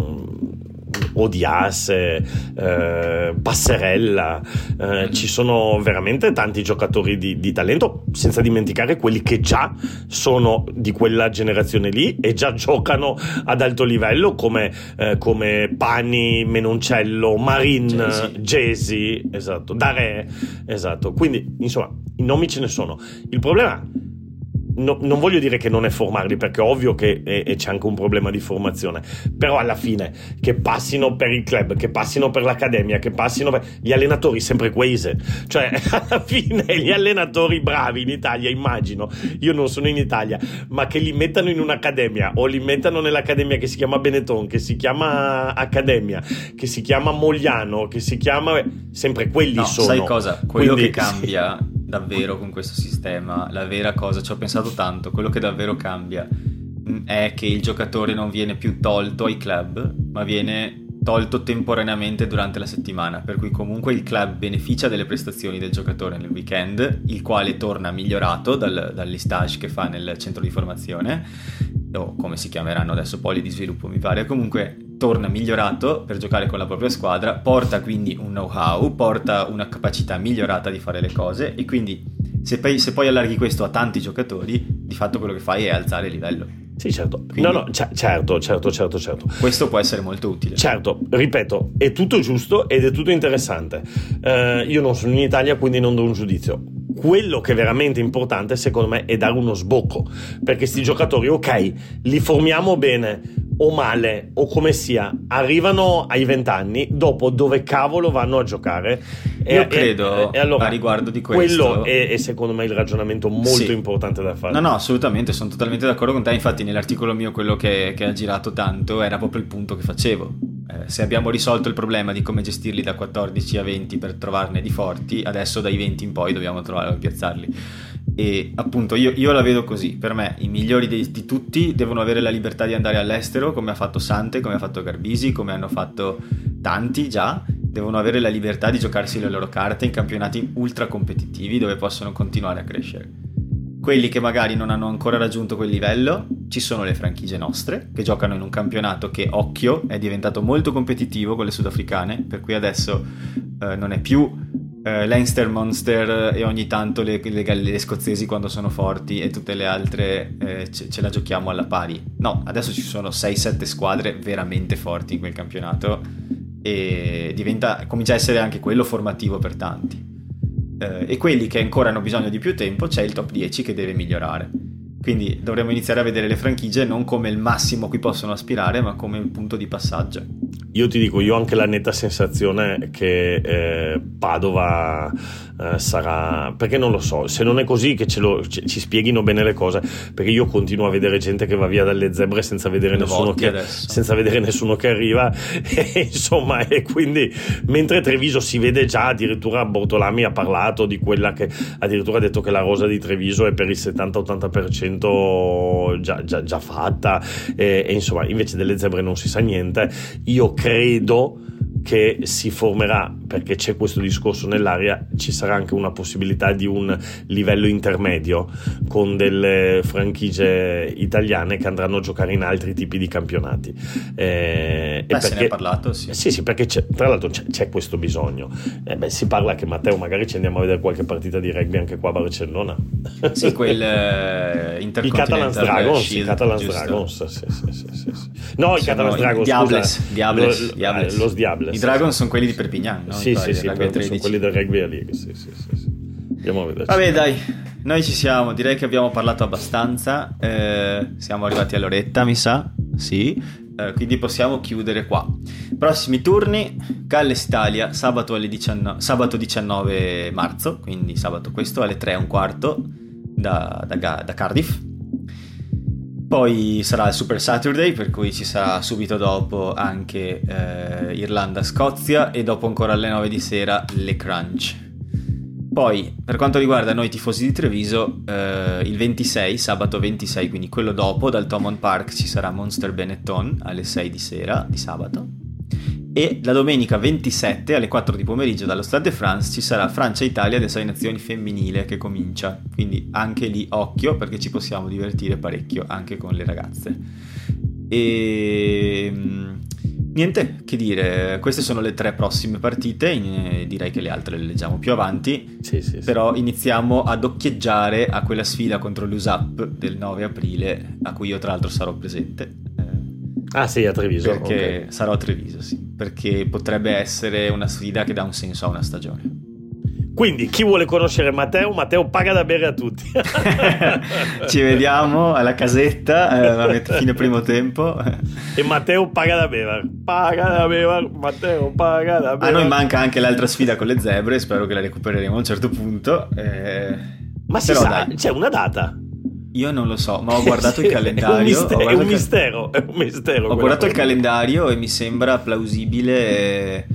Odiase, eh, Passerella, eh, ci sono veramente tanti giocatori di, di, talento, senza dimenticare quelli che già sono di quella generazione lì e già giocano ad alto livello come, eh, come Pani, Menoncello, Marin, Gesi, esatto, Dare, esatto. Quindi, insomma, i nomi ce ne sono. Il problema No, non voglio dire che non è formarli, perché è ovvio che è, è c'è anche un problema di formazione, però alla fine che passino per il club, che passino per l'accademia, che passino per gli allenatori sempre quese, cioè [LAUGHS] alla fine gli allenatori bravi in Italia, immagino, io non sono in Italia, ma che li mettano in un'accademia o li mettano nell'accademia che si chiama Benetton, che si chiama Accademia, che si chiama Mogliano, che si chiama sempre quelli no, sono. Sai cosa? Quello Quindi, che cambia davvero con questo sistema, la vera cosa, ci ho pensato tanto, quello che davvero cambia mm, è che il giocatore non viene più tolto ai club, ma viene tolto temporaneamente durante la settimana, per cui comunque il club beneficia delle prestazioni del giocatore nel weekend, il quale torna migliorato dal, dall'istage che fa nel centro di formazione, o come si chiameranno adesso, poli di sviluppo mi pare, comunque torna migliorato per giocare con la propria squadra, porta quindi un know-how, porta una capacità migliorata di fare le cose e quindi se poi, se poi allarghi questo a tanti giocatori, di fatto quello che fai è alzare il livello. Sì, certo. Quindi, no, no, c- certo, certo, certo, certo. Questo può essere molto utile. Certo, ripeto, è tutto giusto ed è tutto interessante. Uh, io non sono in Italia, quindi non do un giudizio. Quello che è veramente importante, secondo me, è dare uno sbocco. Perché questi giocatori, ok, li formiamo bene, o male o come sia arrivano ai vent'anni dopo dove cavolo vanno a giocare. Io e, credo e, e allora, a riguardo di questo. quello è, è, secondo me il ragionamento molto sì. importante da fare. No no assolutamente sono totalmente d'accordo con te. Infatti nell'articolo mio quello che, che ha girato tanto era proprio il punto che facevo. Eh, se abbiamo risolto il problema di come gestirli da 14 a 20 per trovarne di forti adesso dai 20 in poi dobbiamo trovare a piazzarli e appunto io, io, la vedo così, per me i migliori di, di, tutti devono avere la libertà di andare all'estero come ha fatto Sante, come ha fatto Garbisi, come hanno fatto tanti già, devono avere la libertà di giocarsi le loro carte in campionati ultra competitivi dove possono continuare a crescere. Quelli che magari non hanno ancora raggiunto quel livello, ci sono le franchigie nostre che giocano in un campionato che, occhio, è diventato molto competitivo con le sudafricane, per cui adesso eh, non è più eh, Leinster Monster e ogni tanto le, le, le, scozzesi quando sono forti e tutte le altre eh, ce, ce, la giochiamo alla pari. No, adesso ci sono 6-7 squadre veramente forti in quel campionato e diventa, comincia a essere anche quello formativo per tanti. Eh, e quelli che ancora hanno bisogno di più tempo c'è il top 10 che deve migliorare. Quindi dovremmo iniziare a vedere le franchigie non come il massimo a cui possono aspirare, ma come un punto di passaggio. Io ti dico, io ho anche la netta sensazione che eh, Padova eh, sarà... perché non lo so, se non è così che lo, ci, ci, spieghino bene le cose, perché io continuo a vedere gente che va via dalle zebre senza vedere, nessuno che, senza vedere nessuno che, arriva, [LAUGHS] e, insomma, e quindi mentre Treviso si vede già, addirittura Bortolami ha parlato di quella che addirittura ha detto che la rosa di Treviso è per il 70-80% già, già, già fatta, e, e insomma, invece delle zebre non si sa niente. Io credo che si formerà, perché c'è questo discorso nell'aria, ci sarà anche una possibilità di un livello intermedio con delle franchigie italiane che andranno a giocare in altri tipi di campionati. Eh, beh, perché, se ne è parlato, sì. Sì, sì, perché tra l'altro c'è, c'è, questo bisogno. Eh, beh, si parla che Matteo magari ci andiamo a vedere qualche partita di rugby anche qua a Barcellona. Sì, quel [LAUGHS] eh, I Catalans Dragons, i Catalans Dragons, sì, sì, sì, sì. No, i Catalans Dragons, Diables, scusa, Diables, lo, Diables. Los Diables. I Dragons sono quelli di Perpignan, no? Sì, sì, sì, sono quelli del Rugby League. Sì, sì, sì, sì. Andiamo a vedere. Vabbè, dai. noi ci siamo, direi che abbiamo parlato abbastanza, eh, siamo arrivati all'oretta mi sa, sì, eh, quindi possiamo chiudere qua. Prossimi turni, Galles Italia, sabato, 19, sabato 19 marzo, quindi sabato questo alle 3 e un quarto da, da, da Cardiff. Poi sarà il Super Saturday, per cui ci sarà subito dopo anche eh, Irlanda-Scozia e dopo ancora alle 9 di sera le Crunch. Poi, per quanto riguarda noi tifosi di Treviso, eh, il 26, sabato 26, quindi quello dopo, dal Thomond Park ci sarà Monster Benetton alle 6 di sera di sabato. E la domenica 27 alle 4 di pomeriggio dallo Stade de France ci sarà Francia-Italia delle 6 nazioni femminile che comincia. Quindi anche lì occhio perché ci possiamo divertire parecchio anche con le ragazze. E ehm, Niente, che dire, queste sono le tre prossime partite, direi che le altre le leggiamo più avanti, sì, sì, però iniziamo ad occhieggiare a quella sfida contro l'USAP del 9 aprile, a cui io tra l'altro sarò presente. Ah sì, a Treviso. Perché okay. sarò a Treviso, sì, perché potrebbe essere una sfida che dà un senso a una stagione. Quindi chi vuole conoscere Matteo, Matteo paga da bere a tutti. [LAUGHS] Ci vediamo alla casetta, eh, fine primo tempo. e Matteo paga da bere. Paga da bere, Matteo paga da bere. A noi manca anche l'altra sfida con le zebre, spero che la recupereremo a un certo punto. Eh... Ma si sa, dai. c'è una data. Io non lo so, ma ho guardato il calendario. È un, mister- è un mistero, è un mistero. Ho guardato il calendario e mi sembra plausibile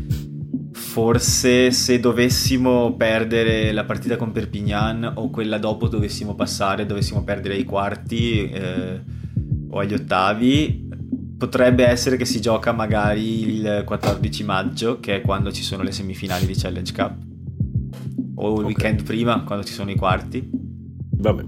forse se dovessimo perdere la partita con Perpignan o quella dopo dovessimo passare, dovessimo perdere ai quarti eh, o agli ottavi, potrebbe essere che si gioca magari il 14 maggio, che è quando ci sono le semifinali di Challenge Cup, o il okay. weekend prima, quando ci sono i quarti. Vabbè.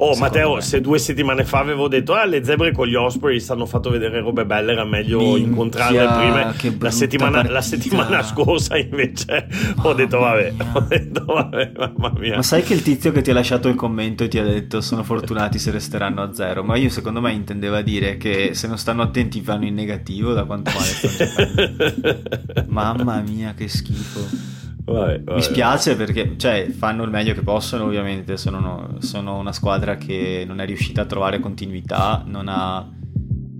Oh, Secondo Matteo, me. se due settimane fa avevo detto, ah, le zebre con gli Ospreys hanno fatto vedere robe belle, era meglio Minchia, incontrarle prima. La settimana, la settimana, scorsa invece [LAUGHS] ho detto, vabbè, [LAUGHS] ho detto, vabbè, mamma mia. Ma sai che il tizio che ti ha lasciato il commento e ti ha detto, sono fortunati se resteranno a zero, ma io secondo me intendeva dire che se non stanno attenti vanno in negativo da quanto male stanno giocando. [LAUGHS] mamma mia, che schifo. Vai, vai, Mi spiace perché cioè, fanno il meglio che possono, ovviamente. Sono, sono, una squadra che non è riuscita a trovare continuità, non ha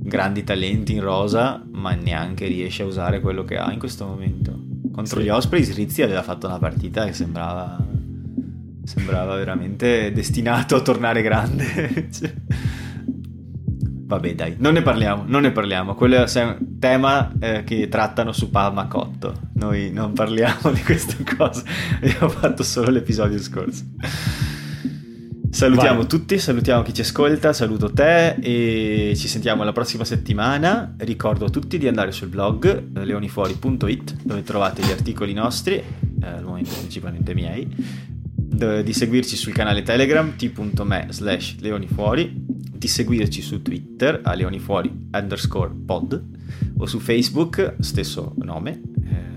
grandi talenti in rosa, ma neanche riesce a usare quello che ha in questo momento. Contro sì. gli Ospreys, Rizzi aveva fatto una partita che sembrava, sembrava veramente destinato a tornare grande. [LAUGHS] cioè. Vabbè, dai, non ne parliamo, non ne parliamo. Quello è un tema eh, che trattano su Palmacotto. Noi non parliamo [LAUGHS] di queste cose. Abbiamo fatto solo l'episodio scorso. Salutiamo Vai. tutti, salutiamo chi ci ascolta, saluto te e ci sentiamo la prossima settimana. Ricordo a tutti di andare sul blog eh, leonifuori.it dove trovate gli articoli nostri, eh, al momento principalmente miei, di seguirci sul canale Telegram t.me slash leonifuori di seguirci su Twitter a leonifuori underscore pod o su Facebook, stesso nome. Eh,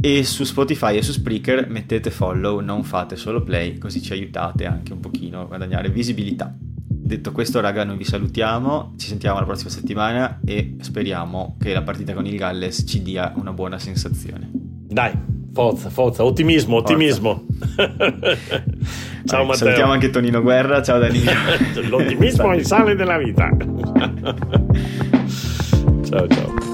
e su Spotify e su Spreaker mettete follow, non fate solo play, così ci aiutate anche un pochino a guadagnare visibilità. Detto questo, raga, noi vi salutiamo, ci sentiamo la prossima settimana e speriamo che la partita con il Galles ci dia una buona sensazione. Dai! Forza, forza, ottimismo, ottimismo. [LAUGHS] ciao Vai, Matteo. Salutiamo anche Tonino Guerra, ciao Danilo. [LAUGHS] L'ottimismo è il sale della vita. [LAUGHS] ciao ciao.